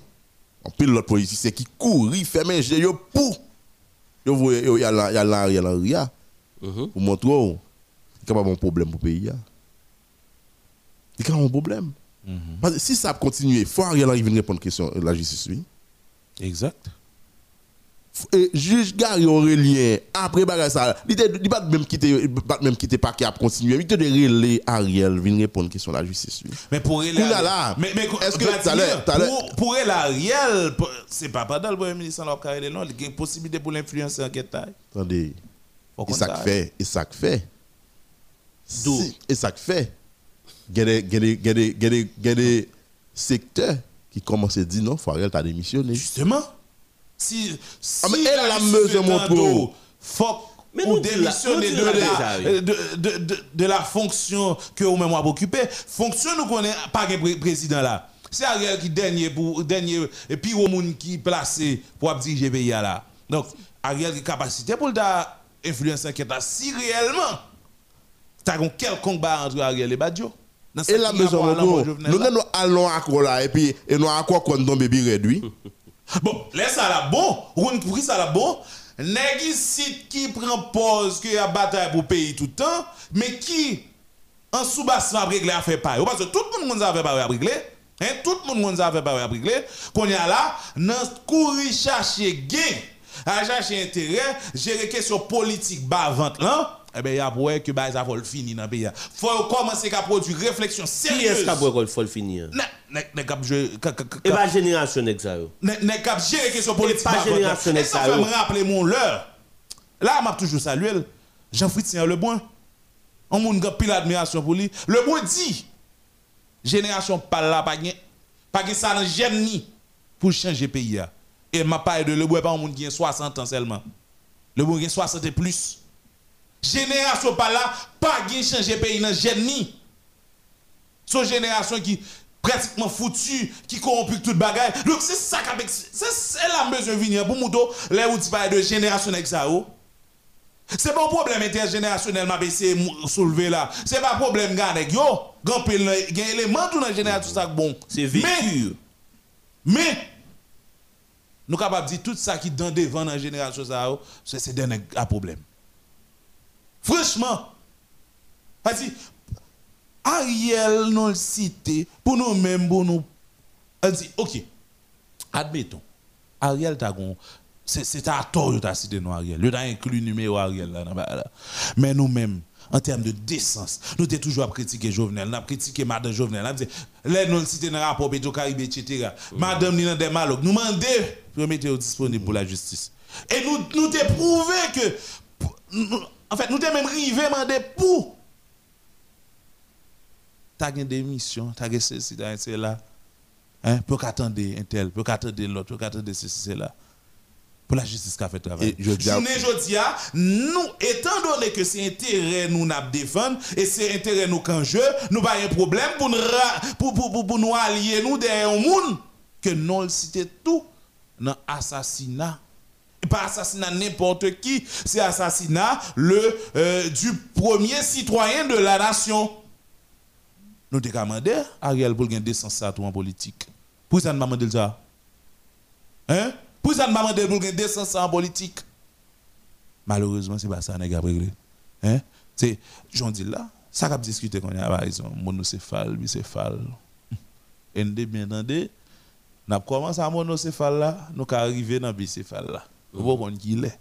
en pile l'autre politicien qui court, il fait manger yo pour. Yo voyez il y a il y a il y a là rien. Pour montrer oh, qu'il y a un problème pour le pays. Il y a un problème. Mhm. Parce que si ça continue, il faut Ariel Henry venir répondre à la question de la justice. Oui. Exact et juge Gary Aurélien après bagage ça il ne pas même quitter pas même quitter pas qui a continué. Il te de relais Ariel. Vient répondre question de la justice mais pour là mais, mais est-ce que pour Ariel c'est pas pendant le premier ministre alors carré non il y a une possibilité pour l'influencer en quête attendez. Et ça fait et ça fait. Et ça fait. Il y a des secteurs qui commencent à dire non faut Ariel t'a démissionné. Justement si, ah, mais elle a besoin de mon Faut ou démissionner de, la, de, de, de, la fonction que vous-même avez occupée. Fonction, nous connaissons pas de président là. C'est Ariel qui dernier pour dernier et puis au monde qui placé pour diriger le pays là. Donc Ariel qui capacité pour influencer qui si réellement tu as quelconque combat entre Ariel et Badjo. Et la besoin de nous nous allons à quoi là et puis et nous à quoi qu'on tombe bébé réduit? Bon, laisse ça là bon. Pour qui ça là? Bon? Nèg qui prend pause que a bataille pour pays tout le temps, mais qui en sous-basse va régler à faire pareil. Parce que tout le monde a fait pareil à régler. Hein? Tout le monde a fait pareil à régler. Qu'on y a là, dans courir chercher gain, à chercher intérêt, gérer question politique bas vente là eh bien, il y a pour que bah, ça le finir dans le pays. Il faut commencer à produire réflexion sérieuse. Qui est-ce qu'il faut finir? Ne cap jouer. Et pas génération avec ça. Ne cap gérer question politique. Pas génération avec ça. Ça me rappeler mon l'heure. Là, m'a toujours salué. Jean-Fritien Le Bon. On moun gap pile admiration pour lui. Le Bon dit génération pas là pas gain pas gain ça dans pour changer pays Et m'a parlé de Le Bon pas un monde qui a 60 ans seulement. Le Bon qui a 60 et plus. Génération par là, pas de changer pays dans génie. Son génération qui pratiquement foutu, qui corrompu toute bagaille. Donc c'est ça qu'avec c'est la besoin de venir pour nous les outils de génération avec ça. Oh. C'est pas un problème intergénérationnel m'a baissé soulever là. C'est pas un problème gars yo, grand pile gen élément tout dans génération ça bon. C'est vécu. Mais, mais nous capable dire tout ça qui dans devant dans génération ça oh, c'est un problème. Franchement, parce Ariel nous le cité pour nous-mêmes, pour nous. Elle dit, ok, admettons, Ariel t'a c'est à tort de cité nous Ariel. Le t'a inclus numéro Ariel là, Mais nous-mêmes, en termes de décence, nous avons toujours critiqué Jovenel, nous avons critiqué Madame Jovenel, nous avons dit, là nous cité dans le rapport Petro-Caraïbe, etc. Madame Nina Demaloc, nous demandons de mettre disponible pour la justice. Et nous nous prouvé que en fait, nous sommes même arrivés demander pour. Tu as une démission, tu as ceci, tu as là. Hein, pour qu'attendre un tel, pour qu'attendre l'autre, pour qu'attendre ceci, là. pour la justice qui a fait travail. Je dis à- nous, étant donné que c'est intérêt nous n'a défendre et c'est intérêt nous qu'en jeu, nous pas un problème pour nous, pour, pour, pour, pour nous allier nous derrière un monde que non le citer tout dans assassinat. Pas assassinat n'importe qui, c'est assassinat le, euh, du premier citoyen de la nation. Nous te demandé Ariel pour gagner décence tout en politique. Pour ça nous m'a demandé ça. Hein? Pour ça nous m'a demandé pour gagner décence en politique. Malheureusement, c'est pas ça a réglé. Hein? C'est j'en dis là, ça qu'a discuter qu'on a par exemple monocéphale, bicéphale. Et bien entendu, commencé à monocéphale là, nous ca arriver dans bicéphale là. Vous voyez qui il est.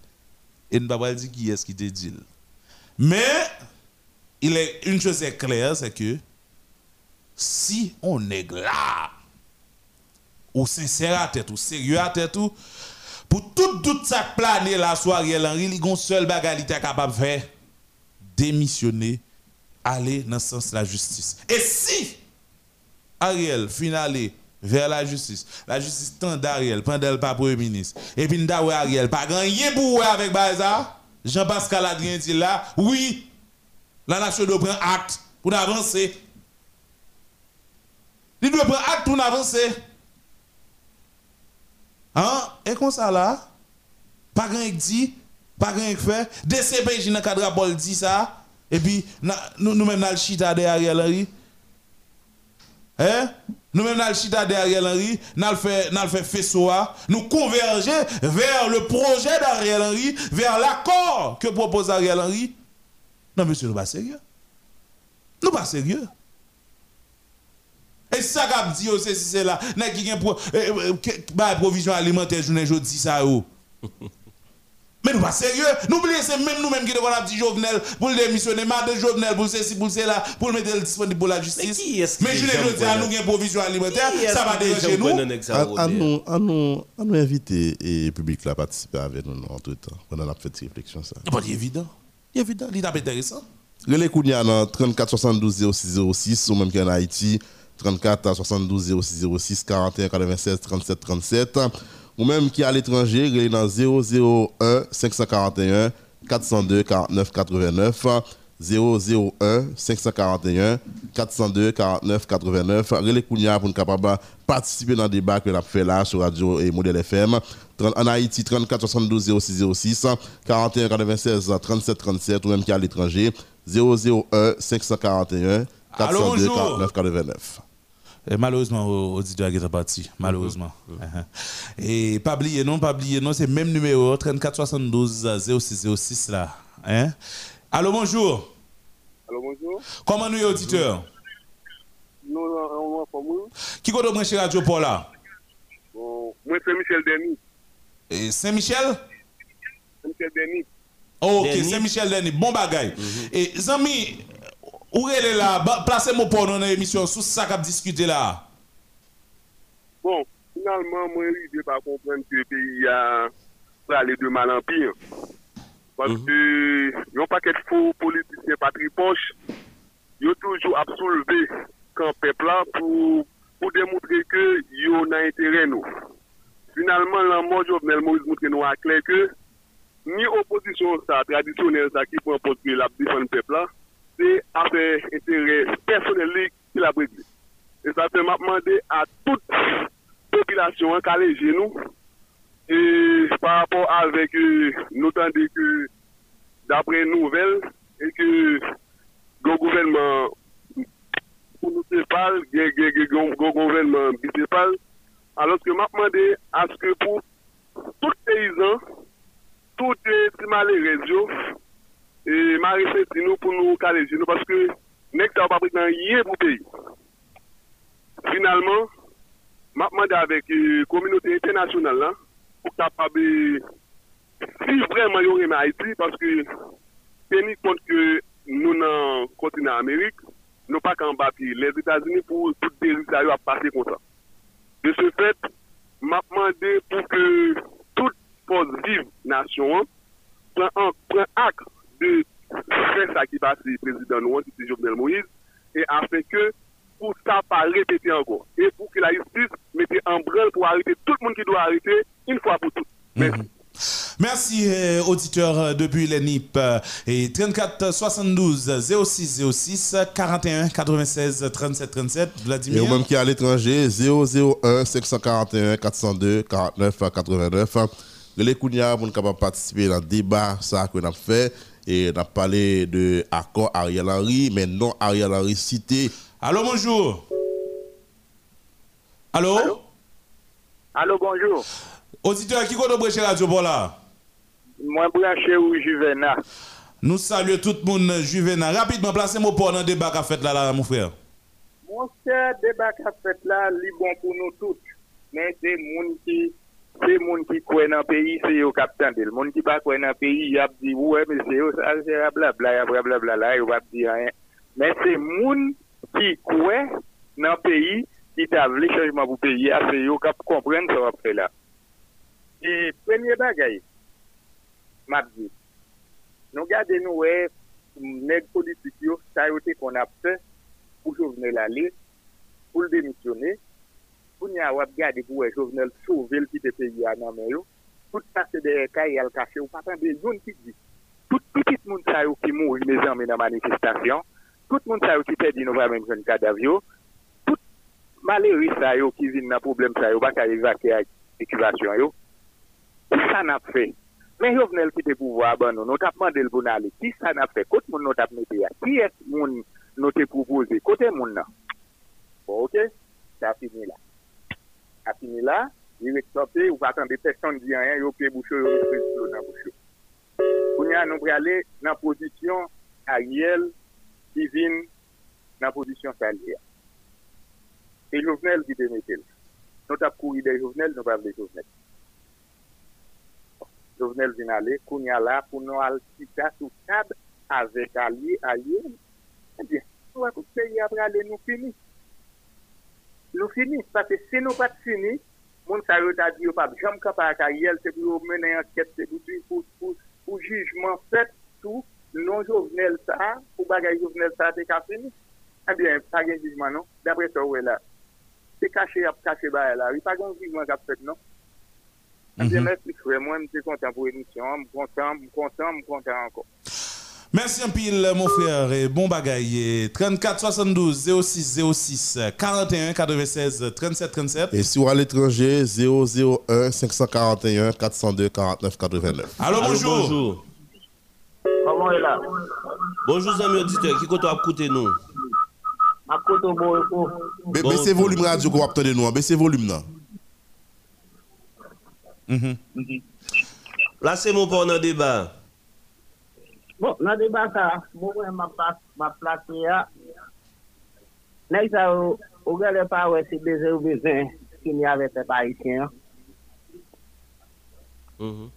Et nous pas dire qui est-ce qui te dit. Mais il est une chose est claire, c'est que si on est là, ou sincère à tête, ou sérieux à tête, ou pour tout doute ça planer la soirée, Henry, il y a bagarre qui est capable de faire démissionner, aller dans le sens de la justice. Et si Ariel finale vers la justice, la justice tend d'Ariel, pendant le pas premier ministre, et puis nous Ariel, pas gagné pour avec Baza, Jean-Pascal Adrien dit là, oui, la nation doit prendre acte pour avancer. Il doit prendre acte pour avancer. Hein? Et comme ça là, pas grand dit, pas grand fait, DCPJ dans le cadre de dit ça, et puis na- nous nous même dans le Henry. Hein? Nous chita derrière Henry, nous fait nous fait faisceau, nous converger vers le projet d'Ariel Henry, vers l'accord que propose Ariel Henry. Non monsieur, nous pas sérieux. Nous pas sérieux. Et ça qu'a dit aussi si c'est là, n'a qui bah, provision alimentaire journée jodi ça yo. Mais nous pas sérieux. N'oubliez c'est même nous-mêmes qui devons dit Jovenel pour le démissionner, madame Jovenel pour ceci, pour cela, pour le mettre disponible pour la justice. Mais journée déjà jodi à nous gen provision alimentaire, ça va déranger nous. À, nous, à, nous, à nous inviter et le public là participer avec nous entre temps pendant la petite réflexion ça. C'est pas évident. Évident, il est intéressant. Relais Kounia dans 34 72 06 06 ou même qui en Haïti 34 72 06 06 41 96 37 37 ou même qui est à l'étranger relais dans 001 541 402 49 89 001 541 402 49 89 relais Kounia pour nous capable de participer dans le débat que l'on fait là sur Radio et Modèle FM en Haïti 34 72 06 06 41 96 37 37 ou même qui est à l'étranger 001 541 Allô, 402 bonjour. 49 89 Et malheureusement, auditeur qui est parti. Malheureusement. Uh-huh. Et pas oublier, non, pas oublier, non, c'est le même numéro, 34 72 06 06 là. Hein? Allô, bonjour. Allô, bonjour. Comment nous, auditeur? Nous, on va nous. Qui compte brancher Radio pour là? Bon, moi, c'est Michel Denis. Et Saint-Michel? Michel Denis. Oh, ok. Saint-Michel Denis, bon bagay. Et Zami, où est là? Ba- Placez-moi pour dans l'émission, sous ça qu'a discuté là. Bon, finalement, moi, je ne pas comprendre que le pays a aller de mal en pire. Parce que, il y a paquet de faux politiciens pas très poches. Ils ont toujours soulever quand peuple là pour, pour démontrer que ont un intérêt nous. Finalement, la mort Jovenel Moïse montre nous à clair que ni opposition ça, traditionnelle ça qui prend poste que la défendre le peuple là, c'est affaire intérêt personnel qui l'a. Et ça fait m'a demandé à toute population en caléger nous. Et par rapport avec euh, nous tandis que d'après nouvelles et que le gouvernement municipal, le gouvernement municipal, alors que m'a demandé à ce que pour tout paysan, tout est malheureux, e marese di nou pou nou kaleji nou paske nek ta wapaprik nan ye pou peyi. Finalman, mapman de avek e, kominote internasyonal la, pou kapab si vreman yon reme Haiti, paske teni kont ke nou nan kontina Amerik, nou pa kan bapi les Etats-Unis pou tout derita yo ap pase konta. De se fet, mapman de pou ke tout pos vive nasyon, pren ak de faire ça qui passe le président nous, c'est Jovenel Moïse, et afin que pour ça pas répéter encore. Et pour que la justice mette en branle pour arrêter tout le monde qui doit arrêter une fois pour toutes. Merci. Merci, euh, auditeurs euh, depuis les NIP. Euh, et 34 72 06 06 41 96 37 37. Vladimir. Et même qui est à l'étranger, 001 541 402 49 89. Les Kounia pour capable participer dans le débat ça que a fait et on a parlé de accord Ariel Henry, mais non Ariel Henry cité. Allô, bonjour. Allô? Allô, bonjour. Auditeur, qui compte brancher Radio pour là? Moi, branché ou Juvena. Nous saluons tout le monde, Juvena. Rapidement, placez-moi pour un débat qu'a fait là, là, mon frère. Mon cher débat qu'a fait là, bon pour nous tous. Mais c'est moun qui Se moun ki kwen an peyi, se yo kapten del. Moun ki pa kwen an peyi, yap di, wè, mè se yo sa, se yap bla bla, yap bla bla bla la, yo wap di an. Men se moun ki kwen nan peyi, ki ta vle chanjman pou peyi, a se yo kap kompren sa wap fe la. E premye bagay, map di, nou gade nou wè, neg politik yo, sa yo te kon ap se, pou jovne la li, pou l demisyone, petit pays à Namé. Tout ça, c'est des cas, il y a le café, ou pas des gens qui disent. Tout petit qui la tout cadavre, tout malheureux qui vient dans le problème, ça, pas évacuer la situation. Ça n'a fait. Mais Jovenel qui te te proposé? Côté moun nan? Bon, ok? Ça a fini là. A là. Il est stoppé, ou pas attendre personne dit rien, il y a bouche, il y a bouche. Pour nous, nous aller dans la position Ariel qui vient dans la position salière. Et Jovenel te mettait. Nous avons couru des Jovenel, nous avons des Jovenel. Jovenel aller sous table avec Ali, Ali. Eh bien, nou fini. Pase se nou pat fini, moun sa yo ta di yo pap jam kapara ka yel, se pou yo menen anket, se pou pou, pou, pou jujman fet, tout, non jovenel sa, pou bagay jovenel sa te ka fini. Eh Ebyen, pa gen jujman non, dapre sa wè la. Se kache ap kache ba la, wè pa gen jujman kap fet non. Eh Ebyen, mè mhm. si fwe, mwen mwen te kontan pou emisyon, mwen kontan, mwen kontan, mwen kontan ankon. Merci un pile, mon frère. Et bon bagaille. 34 72 06 06 41 96 37 37. Et si vous à l'étranger, 001 541 402 49 89. Allô, bonjour. bonjour. Comment est là? Bonjour, amis auditeurs. Qui compte à écouter nous? À côté de Baissez volume radio qu'on va obtenir nous. Baissez volume là. Mm -hmm. Placez-moi pour le débat. Bon, nan deba sa, mwen ma plase ya, nek sa ou gale pa wè si beze ou bezen ki ni ave pe parisyen. Mm-hmm.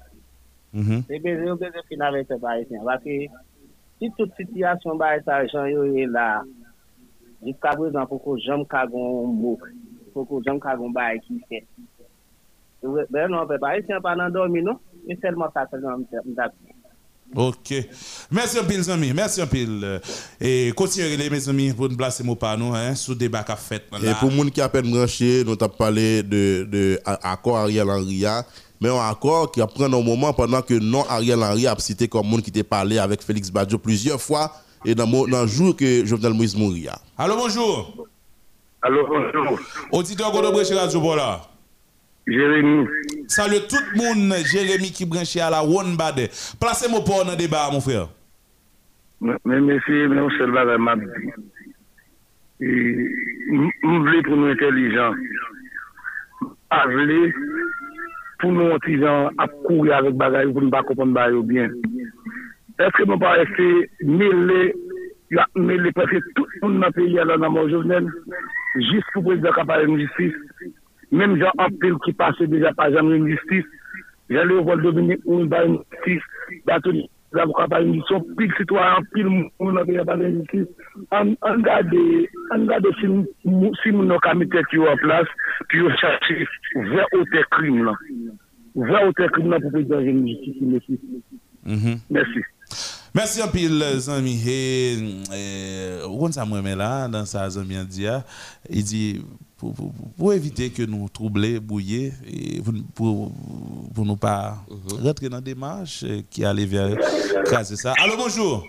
Mm-hmm. Se beze ou bezen ki ni ave pe parisyen. Vati, si tout sityasyon ba e sa jan yo e la, jif kabou zan foko jom kagon mouk, foko jom kagon ba e ki se. Ben non pe parisyen pa nan domi nou, mi e selman sa selman mdapye. Ok. Merci un pile, amis. Merci un pile. Et continuez, mes amis, pour nous placer mon panneau hein, sous débat qu'a fait. Et pour les gens qui a peine branché, nous avons parlé de, de accord Ariel Henry, mais un accord qui a pris un moment pendant que non Ariel Henry a cité comme monde qui t'a parlé avec Félix Badjo plusieurs fois et dans, dans le jour que Jovenel Moïse mourir. Allô, bonjour. Allô, bonjour. Auditeur Godobre chez Radio Bola. Jérémy. Salut tout le monde, Jérémy qui branché à la One Bad. Placez-moi pour un débat, mon frère. Mais monsieur, se va la map. Nous voulons pour nous intelligents. Nous pour nous intelligents, à courir avec bagaille pour ne pas comprendre bagaille bien. Est-ce que nous pas rester mêlés, mêlés presque tout le monde dans le pays là, dans mon journal, juste pour président capable de justice Mèm jan anpil ki pase deja pa jan mwen justice, jan le vol domine ou ba yon justice, batou li avokat pa yon justice, son pil sitwa anpil moun anpil ya pa yon justice, an gade si moun nou kamite ki yo an plas, ki yo chache vè ote krim lan. Vè ote krim lan pou pe jan jen justice, mèsi. Mèsi. Mersi anpil zanmi he, ou kon sa mwen men la, dan sa zanmi an diya, i di pour, éviter que nous troublions, bouillions, et pour, pour nous pas mhm. rentrer dans des marches qui allaient vers craser ça. Allô, bonjour.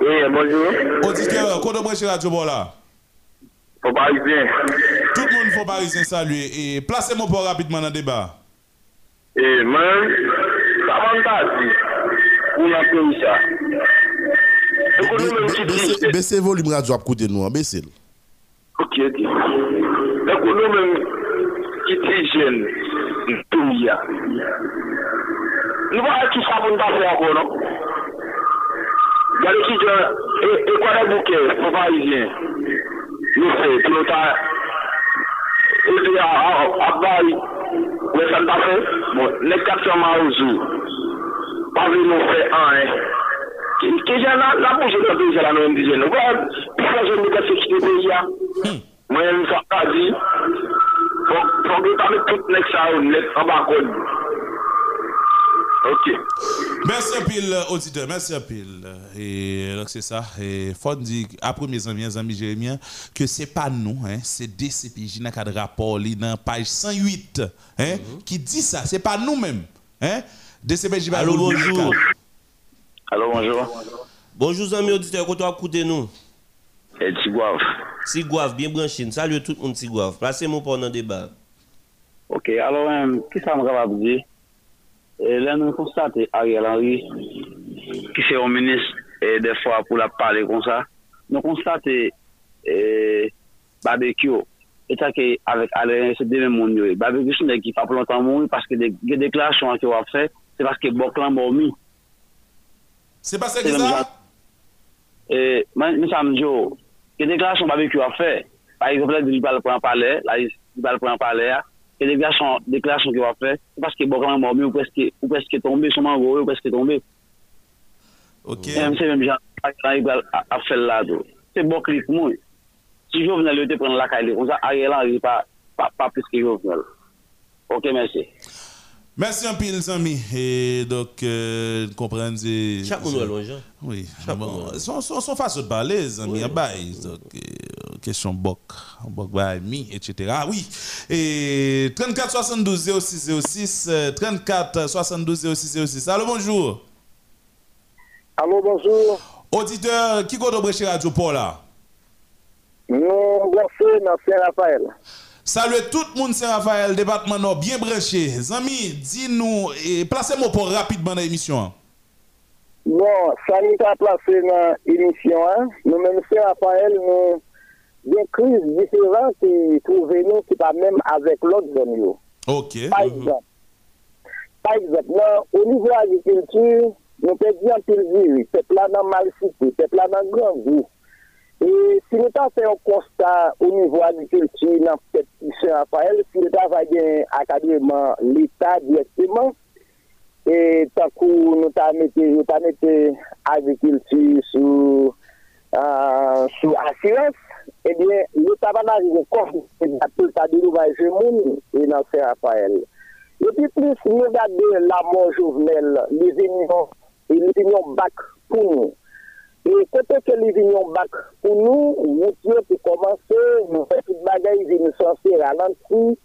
Oui, bonjour. Auditeur, quoi de chez Radio Bola? Faut parisien. Tout le monde faut parisien saluer. Et placez-moi pour rapidement dans le débat. Et moi, ça m'a dit. Pour la ça. Baissez le volume radio à côté de nous, baissez kete. Dekou nou men itijen nou ya. Nou ba a ki sa moun ta fe akon nou. Gade ki jen, e kwa de bouke, pou pa ijen. Nou se, pou ta, e te a akbari, wè san ta fe, bon, ne kapsyon ma ouzou. Pa vi nou fe an, e. Ki jen la, la pou jen ta pe jen la nou mdijen nou. Gade, pi sa jen nou ka sekite pe ya. Mwen yon sa ka di, fok yon tame tout sa ou, nek an bakon. Ok. Merci un pile, auditeur, merci un pile. Et donc c'est ça. Et faut dire, après mes amis, mes amis Jérémien, que c'est pas nous, hein, c'est DCPJ dans le rapport, dans page 108, hein, mhm. qui dit ça. C'est pas nous-mêmes. Hein. DCPJ Allô, bonjour. Allô, bonjour. Bonjour, amis auditeurs, quand tu écouté nous Et Tigouave. Tigouave, bien branché. Salut tout le monde Tigouave. Placez-moi pour le débat. Ok, alors, um, qui ça me va dire Là, nous constatons Ariel Henry, qui c'est un ministre, et des fois, pour la parler comme ça, nous constatons eh, barbecue. Et ça, avec Ariel c'est deux mêmes gens. Barbecue, c'est qui pas longtemps mourir parce que les déclarations qu'il a fait, c'est parce que Boclan m'a mis. C'est parce que ça? Eh, mais ça me dit, oh, ke deklarasyon pa vek yo a fe, par exemple, di bal pou an pale, la di bal pou an pale a, ke deklarasyon ki yo a fe, paske bo kaman morbi ou preske tombe, souman gowe ou preske tombe. Ok. Mse mèm jan, la di bal a fe bon la do. Se bo klip moun, si jo vnen le te pren la kaile, kon sa a ye lan, pa preske jo vnen. Ok, mèm se. Merci un pile, amis. Et donc, euh, comprendre. Chaque monde est loin, Oui. Bon, son, son, son façon de parler, les amis, oui. bah, donc, euh, question boc, boc, bah, mi, etc. Ah oui. Et 34 72 06 06, 34 72 06 06. Allô, bonjour. Allô, bonjour. Auditeur, qui compte au Radio Paul là? Non, merci, merci Raphaël. Salut tout le monde, c'est Raphaël, département bien branché. Zami, dis-nous, et placez-moi pour rapidement dans l'émission. Bon, ça nous a placé dans l'émission. Hein. Nous-mêmes, c'est Raphaël, nous des crises différentes qui trouvent nous qui pas même avec l'autre zone. Ok. Par exemple, par exemple là, au niveau de l'agriculture, nous pouvons dire que c'est là dans mal cité, c'est là dans grand goût. Et si l'État fait un constat au niveau agriculture dans cette Saint-Raphaël, si l'État va gagner académiquement l'État directement, et tant que nous avons mis l'agriculture sous, euh, assurance, eh bien, l'État va arriver comme l'État de l'ouvrage et dans Saint-Raphaël. Et puis plus, nous regardons la mort journelle, les unions, et les unions bac pour nous. Et côté que les vignes bac pour nous, routier pour commencer, nous faisons tout bagaille, nous censés ralentir,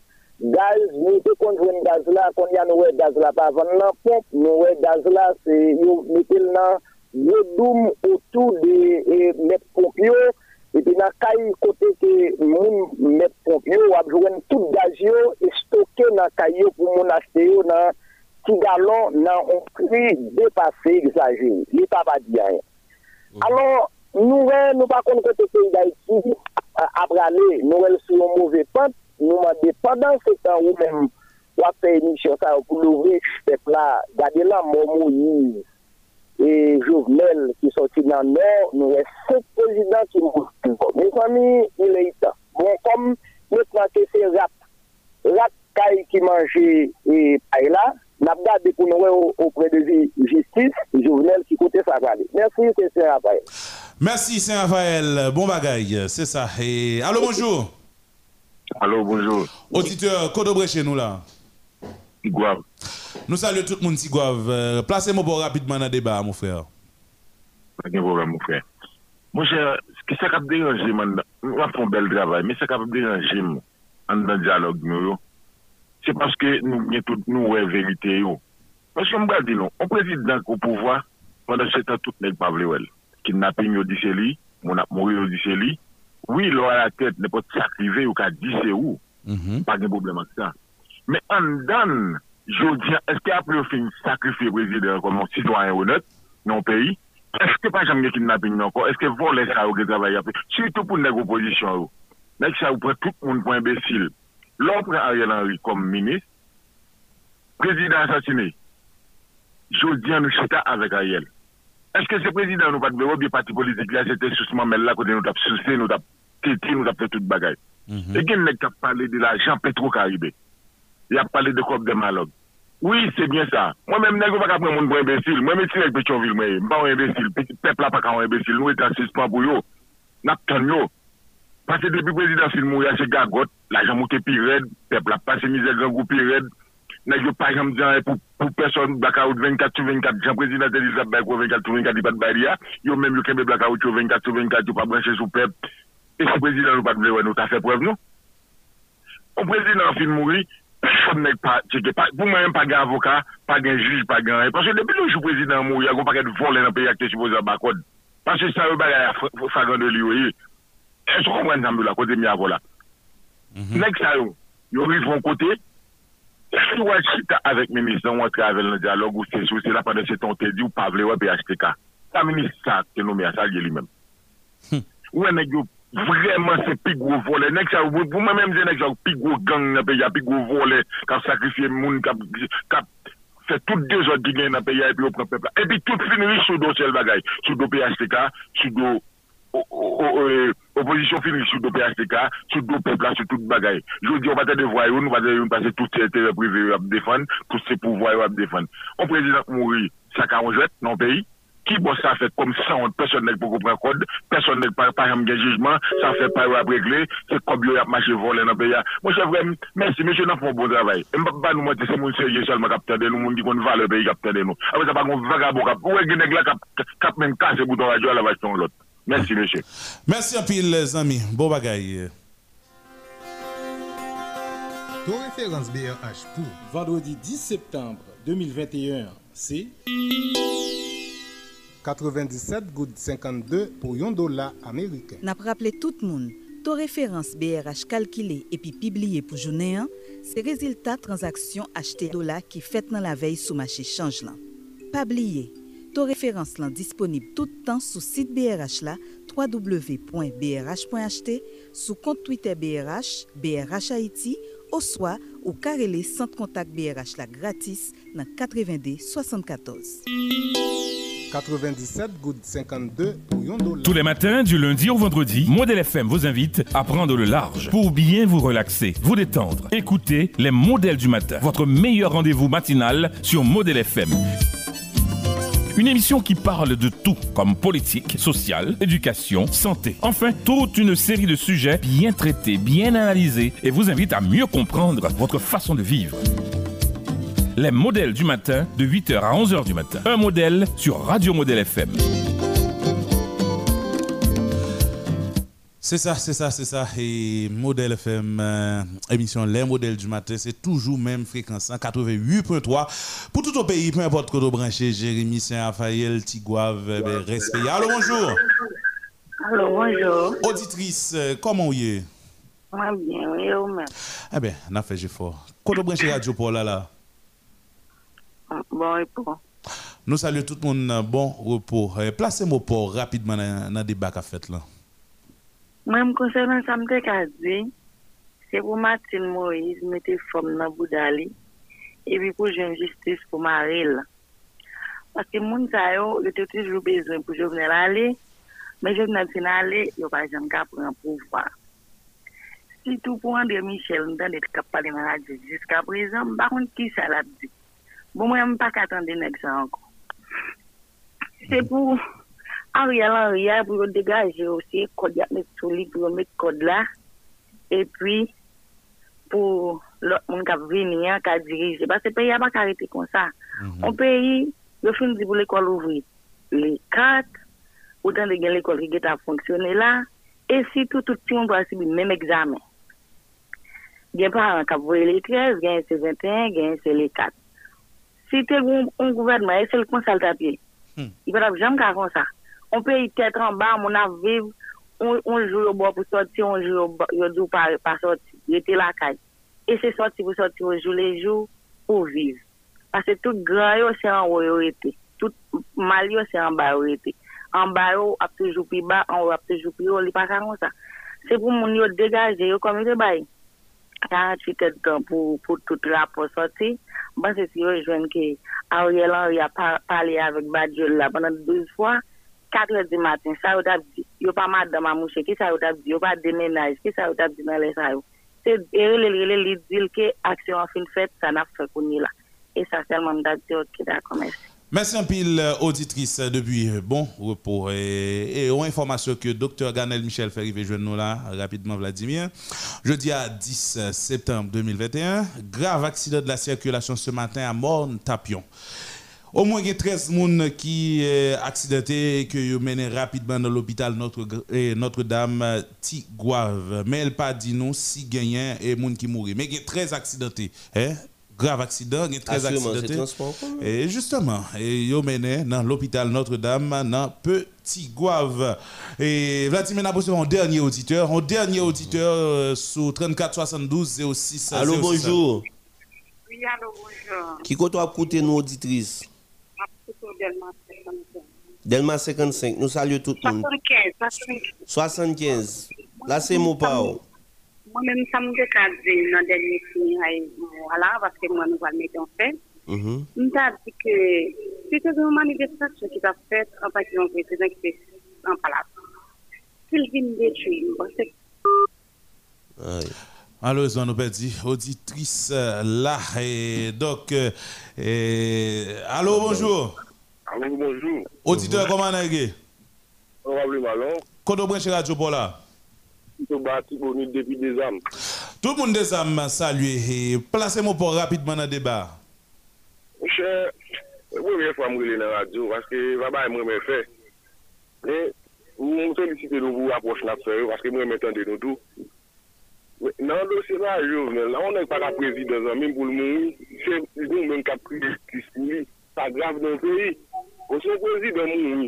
gaz, nous te conjoint gaz là, quand il y a nous gaz la pompe, nous gaz là, c'est, nous mettons là, le doum autour des mètres pompiers, et puis dans le côté que nous mettre pompiers, on a besoin tout gaz et stocké dans le caillou pour mon acheter dans petit gallon, dans un prix dépassé, exagéré. Il n'est pas dire rien. Mm. Alors, nous, nous pas contre côté pays d'Haïti, après aller, nous, sur un mauvais pente, nous, pendant ce temps où même, on a fait une mission pour lever ce peuple-là, garder là, Moïse et Jovenel qui sortit dans le nord, nous, cinq présidents qui mourent. Mes amis, il est temps. Bon, comme, nous, c'est rap. Rap, qui mangeait, et là, n'a pas pour nous auprès de justice, Jovenel qui côté ça Merci, c'est Saint-Raphaël. Merci, Saint-Raphaël. Bon bagaille, c'est ça. Et... Allô, bonjour. Allô, bonjour. Auditeur, Codobre chez nous là. Tigouave. Nous saluons tout le monde, Tigouave. Euh, placez-moi rapidement dans le débat, mon frère. Pas de problème, mon frère. Mon cher, ki sa kap deranje man, wap fon bel travay, me sa kap deranje man, an dan diyalog nou yo, se paske nou gen tout nou wè verite yo. Paske mga di nou, an prezident kou pouvoi, pandan se tan tout nek pavle wèl. Kidnapping yo dise li, moun ap mori yo dise li, oui lò mm-hmm. a la tèt ne pot sakrive ou ka dise ou, mm -hmm. pa gen problem an sa. Men an dan, jodi eske ap yo fin sakrife prezident kon moun sitwanyen ou net, non peyi, eske pa jam gen kidnapping nan kon, eske von lè sa ou gen travay apè, sütou pou nek oposisyon ou, nek sa ou pre tout moun pou imbesil, Lò pre Ariel Henry kom minis, prezident asasine, jodi an nou chita avèk Ariel. Eske se prezident nou pat bewo biye pati politik la, se te sousman men la kote nou tap souse, nou tap titi, nou tap te tout bagay. Mm -hmm. E gen nek tap pale de la Jean Petro Karibé. Ya pale de kop de malog. Oui, c'est bien ça. Moi-même, je ne pas prendre mon pour imbécile. Moi, je suis avec Pétionville, je ne suis pas un bon imbécile. Le peuple n'a pas qu'un imbécile. Nous, étions suspens pour eux. Nous avons Pase depi prezident sin moun ya se gagot, la jan moun te pi red, pep la pase mizèl jan gou pi red, nan yo pa jan mdian pou, pou person blakaout 24-24, jan prezident te di sa bay kwa 24-24 di pat bari ya, yo menm yo kembe blakaout yo 24-24, yo pa branche sou pep, e si prezident nou pat vlewe nou ta fe prev nou. Ou prezident sin moun ri, Person nek pa, cheke pa, pou mwen yon pa gen avoka, pa gen juj, pa gen yon. Pansè depi nou chou prezident mou, yon kon pa gen volen an pe yak te supose an bakod. Pansè sa yon bagay a fagan de li yo yon. E sou konwen zanmou la kote mi avola. Nèk Nek sa yo yon rivon kote, si wè chita avèk menis nan wè travel nan diyalog ou se sou, se la padè se ton te di ou pavle wè BHTK. Sa menis sa, te nou me asal ye li men. Wè nek yo vreman se pig wou vole. Nek sa, wè mè mèm zè nek sa wou pig gang nan pe ya, pig wou vole, kap sakrifye moun, kap... fè tout de zot di gen nan pe ya epi ou pran pepla. Epi tout finri sou do sel bagay. Sou do PHTK, sou do... Oposisyon finri sou do PHTK, sou do pepla, sou tout bagay. Jou di, ou patè de voyoun, ou patè yon pase tout se tere privé ou ap defan, tout se pouvoy ou ap defan. On prezident mouri, sa ka anjouet nan peyi, ki bo sa fèt kom sa, personel pou koupren kod, personel pa yon gen jizman, sa fèt pa yon ap regle, se kob yo ap mache volen nan peyi. Mwen se vrem, mèsi, mèsi nan fon bon travay. Mbap ba nou mwate se moun serye salman kapten den nou, moun di kon vale peyi kapten den nou. Awe sa pa kon vagabo kap, ou e genek la kap men kase bouton radyo ala vach ton lot. Merci, monsieur. Merci à pile, les amis. Bon bagaille. Ton référence BRH pour vendredi 10 septembre 2021, c'est 97 gouttes 52 pour 1 dollar américain. N'a rappelé tout le monde, ton référence BRH calculé et puis publié pour journée 1, c'est résultat transaction acheté dollar qui fait dans la veille sous marché change là. Pas oublier, ton référence là disponible tout le temps sur site BRH là www.brh.ht sous compte Twitter BRH, BRH Haïti ou soit au carrelé centre contact BRH là gratis dans 82 74. 97 gouttes 52 pour 1 dollar. Tous les matins, du lundi au vendredi, Modèle FM vous invite à prendre le large pour bien vous relaxer, vous détendre. Écoutez les modèles du matin, votre meilleur rendez-vous matinal sur Modèle FM. Une émission qui parle de tout, comme politique, sociale, éducation, santé. Enfin, toute une série de sujets bien traités, bien analysés et vous invite à mieux comprendre votre façon de vivre. Les modèles du matin, de 8h à 11h du matin. Un modèle sur Radio Modèle FM. C'est ça, c'est ça, c'est ça. Et Modèle FM, euh, émission Les modèles du matin, c'est toujours même fréquence, 88.3. Pour tout au pays, peu importe que vous branchez, Jérémy Saint-Raphaël, Tigouave, eh ben, respect. Allô, bonjour. Allô, bonjour. Auditrice, euh, comment vous êtes? Moi, bien, oui, vous-même. Eh bien, on a fait fort. Quand vous branchez Radio Paul là, là? Bon repos. Nous saluons tout le monde, bon repos. Euh, Placez-moi pour rapidement dans le débat qu'a fait là. Mwen m konsernan sa m te ka di, se pou Martin Moïse mette fom nan Boudali, pou justice pou Maril. Moun sa yo, yo te toujou bezwen pou jovenel ale, men jovenel yo pa jen ka pou an pouvwa. Si tou pou André Michel, m dan dete kap pale nan di, jiska prezant, bakon ki sa la di. Bon mwen m pa katande nek sa anko. Se pou... Ariel Henry pour dégager aussi code mettre sur lui pour mettre code là et puis pour l'autre monde qui venir qui diriger parce que le pays a pas arrêté comme ça. -hmm. Un pays, le fin dit pour l'école ouvrir les 4 autant de gen l'école qui a fonctionné là, et si tout tout le monde doit subir le même examen. Gen parents qui ont les 13, gen c'est 21, gen c'est les 4. Si tu un gouvernement, c'est le conseil papier, il peut jamais faire ça. On pe yi tet an ba, moun ap viv, on, on jou yo bo pou soti, on jou yo, yo dou pa, pa soti, yo te lakay. E se soti pou soti, yo jou le jou pou viv. Pase tout gran yo se an woyo ete, tout mal yo se an bayo ete. An bayo ap toujou pi ba, an woyo ap toujou pi yo, li pa kanon sa. Se pou moun yo degaje, yo komite bayi. 48 et kan pou, pou tout rapor soti, ban se si yo jwen ki a ou yelan ou ya pale avik badjol la banan 12 fwa, 4 heures du matin, ça yo t'a dit, yo pas madame à moucher, qui ça yo t'a dit, yo pas déménage, qui ça yo t'a dit dans les ça yo. C'est, et le, le, le, le, dit que action en fin fait, ça n'a fait qu'on y là. Et ça, seulement m'a dit, ok, d'accord, merci. Merci un pile euh, auditrice euh, depuis euh, bon repos et, aux informations que docteur Ganel Michel fait arriver nous là rapidement Vladimir. Jeudi à 10 septembre 2021, grave accident de la circulation ce matin à Morne Tapion. Au moins, il y a 13 personnes qui sont accidentés et qui ont mené rapidement dans l'hôpital Notre- eh, Notre-Dame euh, Tigouave. Mais elle pas dit nous si gagnant et gens qui mourent. Mais il y a 13 accidentés. Hein? Grave accident, il y a 13 Assurément, c'est accidentés. Et justement, et yo mené dans l'hôpital Notre-Dame, dans Petit Gouave. Et Vladimir n'a pas un dernier auditeur, un dernier auditeur euh, sous 34 72 06 Allô, 06. bonjour. Oui, allô, bonjour. Qui compte écouter nous, auditrices? Delma 75. Delma 55, nous saluons tout le monde. 75, 75. 75. Là, c'est mon pao. Moi-même, ça me décadre dans le dernier film, voilà, parce que moi, nous allons mettre en fait. Nous avons dit que c'était une manifestation qui a faite en partie d'un président qui était en palace. S'il vient détruire, parce que Malheureusement, nous perdons auditrice euh, là. Et donc, euh, et- allô, bonjour. Allo, bonjour. Auditeur, comment est-ce Honorable Malon. Kodo Brenche Radio Pola. Tout depuis des âmes. Tout le monde des âmes, salué. Placez-moi pour rapidement dans le débat. Monsieur, première fois que je suis dans la radio, parce que Baba est moi fait. Mais, vous sollicitez nous vous approcher parce que moi m'entendez nous tout. Nan dosye la jovnen, la on ek para prezident zanmim pou l moun, se yon men kapri eskis li, sa grav nan peyi. O son kozi de moun,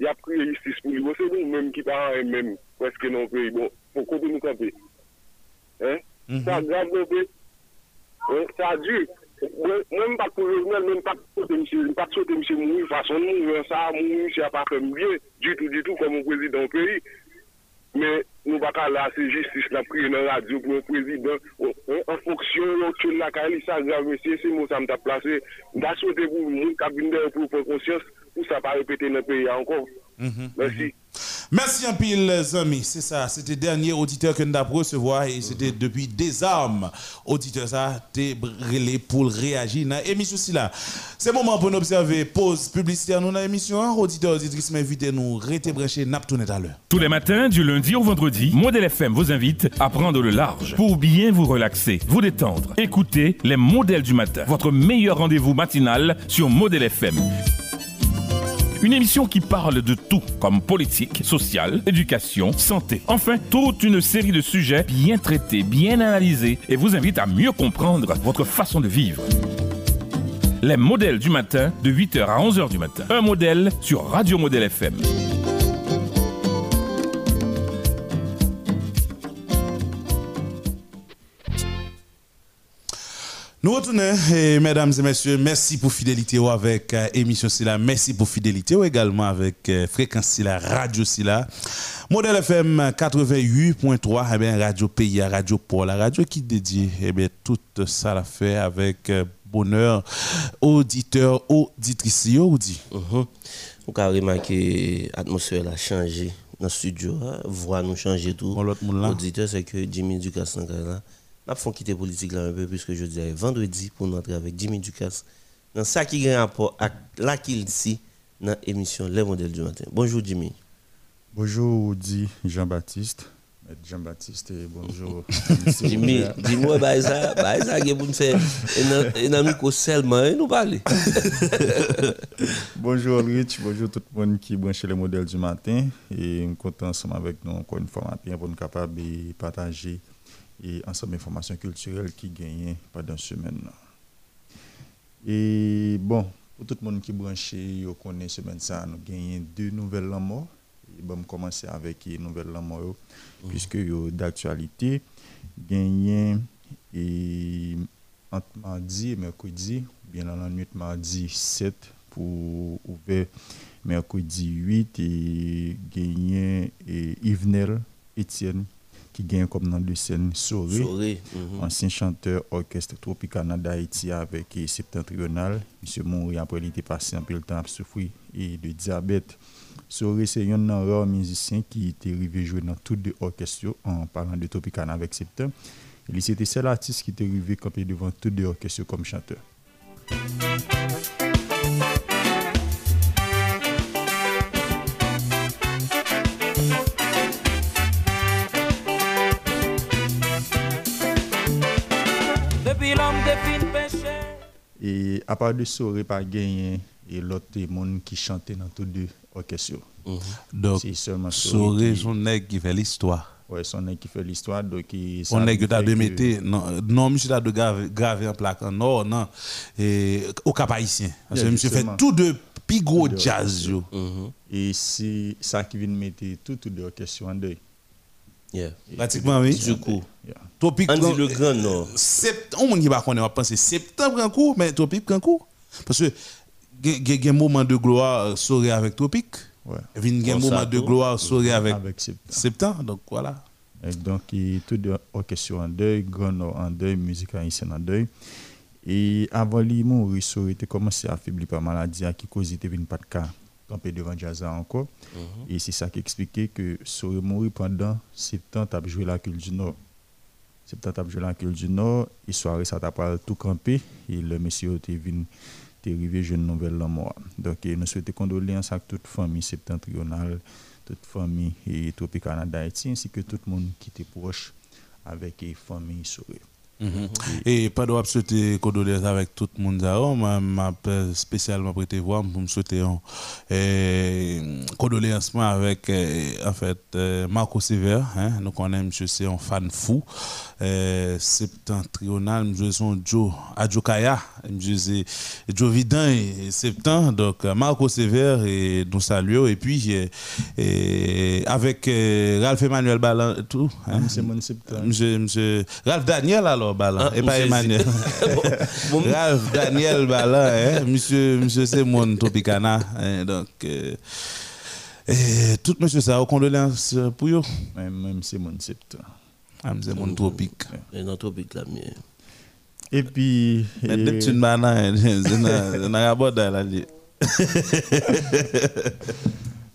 ya priye listis pou li. O se nou menm ki pa an en menm, preske nan peyi. Bon, pou kote nou kape. Mhm. Sa grab nou pe. Sa di, mwen pat pou jòzmel, mwen pat sote msè, mwen pat sote msè moun, fason moun, mwen sa moun, msè apakem bie, di tout, di tout, komon kozi dan peyi. Men, nou baka la se jistis la priye nan radyo pou an prezident, bon, an foksyon yo tchoun la ka li sa grave mesye, se mou sa mta plase, da sote pou moun kabine de an pou pou konsyans, pour ça pas répéter dans le pays encore. Merci. Merci un pile, les amis. C'est ça. C'était le dernier auditeur que nous avons recevoir et c'était depuis des armes. Auditeur, ça, t'es brûlé pour réagir dans l'émission. C'est le moment pour nous observer. Pause publicitaire nous dans l'émission. Auditeur, auditrice, m'invitez nous. Restez branchés, n'a à l'heure. Tous les matins, du lundi au vendredi, Modèle FM vous invite à prendre le large pour bien vous relaxer, vous détendre. Écoutez les modèles du matin, votre meilleur rendez-vous matinal sur Modèle FM. Une émission qui parle de tout, comme politique, sociale, éducation, santé. Enfin, toute une série de sujets bien traités, bien analysés et vous invite à mieux comprendre votre façon de vivre. Les modèles du matin, de 8h à 11h du matin. Un modèle sur Radio Modèle FM. Nous retournons, et mesdames et messieurs, merci pour fidélité avec euh, émission Silla, merci pour fidélité également avec euh, fréquence Silla, radio Silla. Modèle FM 88.3, eh bien, radio pays, radio pour la radio qui dédie eh bien, tout ça la fait avec euh, bonheur, auditeur, auditrice, ou dit? On a remarqué que l'atmosphère a changé dans le studio, hein? voix nous changer tout. L'auditeur, c'est que Jimmy Ducasse là. Nous avons quitté politique là un peu puisque je disais vendredi pour nous entrer avec Jimmy Ducasse dans ça qui a un rapport avec là qu'il dit dans l'émission Les modèles du matin. Bonjour Jimmy. Bonjour, dit Jean-Baptiste. Jean-Baptiste, bonjour. Jimmy, dis-moi, bah, ça, bah, ça, que vous faire un ami seulement, nous parler. bonjour, Rich, bonjour tout le monde qui branche le modèle du matin. Et on content ensemble avec nous encore une fois matin pour nous capables de partager et ensemble informations culturelles qui gagnent pendant semaine. Et bon, pour tout le monde qui branché, vous connaît semaine ça, nous gagnons deux nouvelles morts. Et bon, commencer avec les nouvelles morts puisque yo d'actualité gagné et entre mardi et mercredi bien dans la nuit mardi 7 pour ouvert mercredi 8 et gagné et Yvenel Etienne qui gagne comme dans le scène Soré, mhm. ancien chanteur orchestre Tropicana d'Haïti avec septentrional. Monsieur Mouri après il était passé un peu le temps à souffrir et de diabète. Soré, c'est un rare musicien qui était arrivé jouer dans tous les orchestres en parlant de Tropicana avec Septembre. Il était seul artiste qui était arrivé camper devant tous les orchestres comme chanteur. Et à part de Soré, pas gagné et l'autre monde qui chantait dans tous les orchestres. Mhm. Donc, Soré, son nègre qui fait l'histoire. Oui, son nègre qui fait l'histoire. Donc, on nègre qui a de mettre, non, non, monsieur a de graver en plaque en or, non, et au cap haïtien. Parce que monsieur fait tout de plus gros jazz. Mhm. Et c'est ça qui vient de mettre tout, tout de orchestre en deuil. Yeah. Pratiquement, oui. Du coup. Yeah. Topic On dit le grand nord. On ne va pas penser septembre en cours, mais Topic en cours. Parce que il y a un moment de gloire sauvé avec Topic. Ouais. Il y a un moment de gloire sauvé avec, avec septembre. Donc voilà. Et donc, tout de orchestre en deuil, grand nord en deuil, musique haïtienne en deuil. Et avant lui mourir, il était commencé à affaiblir par maladie qui causait pas de cas campé devant Jazza encore. Et c'est ça qui expliquait que Soré mourir pendant septembre, a joué la culture du Nord. Septembre, a joué la culture du Nord. Et soirée, ça t'a pas tout campé. Et le monsieur était venu, était arrivé jeune nouvelle la mort. Donc, nous souhaitons condoléances à toute famille septentrionale, toute famille et Tropicana d'Haïti, ainsi que tout le monde qui était proche avec les familles Mm-hmm. Et pas de souhaiter condoléances avec tout le monde. Je m'a spécialement prêté voir pour me souhaiter un condoléances avec en fait Marco Sever. Hein, nous connaissons monsieur c'est un fan fou. septentrional, monsieur son Joe Adjokaya, monsieur c'est Joe Vidin et septembre. Donc Marco Sever et nous saluons. Et puis et, avec Ralph Emmanuel Ballan tout. Hein. Monsieur, monsieur Ralph Daniel alors. Balan, et pas Emmanuel. Ralph Daniel Balan, hein? monsieur, monsieur c'est mon Tropicana. Hein? Donc, euh, et tout monsieur ça, aux condoléances pour vous. Même c'est mon sept. Ah, c'est mon tropique. Et non, tropique là, mais. Et puis. Mais dès que tu m'as c'est un abord là.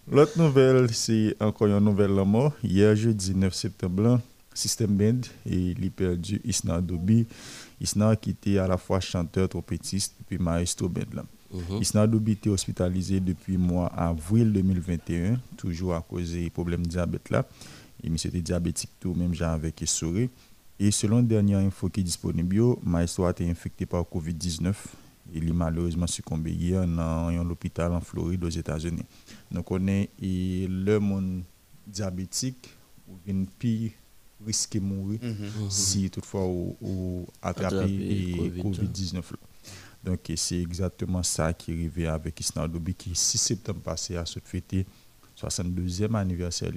L'autre nouvelle, c'est encore une nouvelle la mort. Hier, jeudi 9 septembre, System Band et il perdu Isna Dobi. Isna qui était à la fois chanteur, trompettiste puis maestro band. Mm -hmm. Isna Dobi était hospitalisé depuis mois avril 2021, toujours à cause des problèmes de diabète là. Et monsieur était diabétique tout, même genre avec souris. Et selon dernière info qui est disponible, maestro a été infecté par Covid-19. Il est malheureusement succombé hier dans un hôpital en Floride aux États-Unis. Donc on est le monde diabétique ou une pire risquer de mourir mm -hmm. si toutefois ou, attraper le COVID-19. Donc c'est exactement ça qui est arrivé avec Isna Dobi qui 6 septembre passé a se fêté 62e anniversaire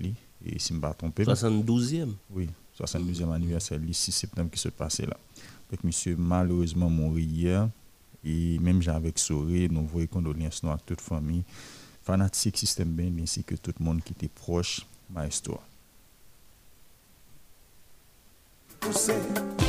et si je ne me trompe 72e Oui, 72e mm -hmm. anniversaire 6 septembre qui se passait là. Donc monsieur malheureusement mort hier et même j'ai avec Soré, nous voyons condoléances à toute famille, fanatique système bien ainsi que tout le monde qui était proche maestro. Você. La vida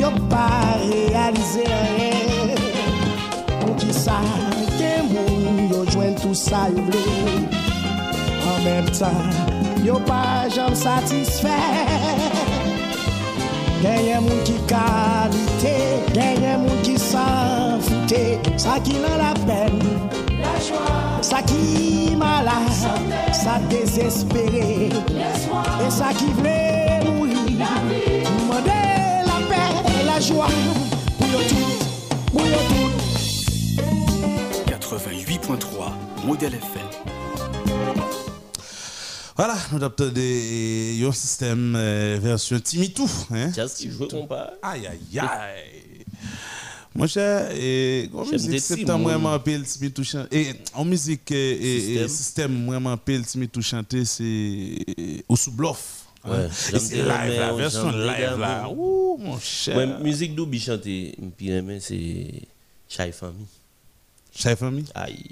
yo pa realize re Ou ki sa gen moun yo jwen tout sa yo vle. An menm tan yo pa jom satisfè Genye moun ki kalite, genye moun ki san foute. Sa ki lan la pen, la jwa Sa ki mala, sa desespere E sa ki vle mouni, mwande la joie Pou yo tout, pou yo tout 88.3 Modèle FM Voilà, nous avons des un système euh, version Timitou. Hein? Just qui joue compas. Aïe, aïe, aïe. Mon cher, et en musique, vraiment pile Timitou chanter. Et en musique, et, Système. vraiment pile Timitou chanter, c'est au sous bluff. Hein. Ouais, c'est live, la version live là. Ouh, mon cher. Ouais, musique d'Oubi chanter, puis aimer, c'est Chai Famille. Chai Famille? Aïe.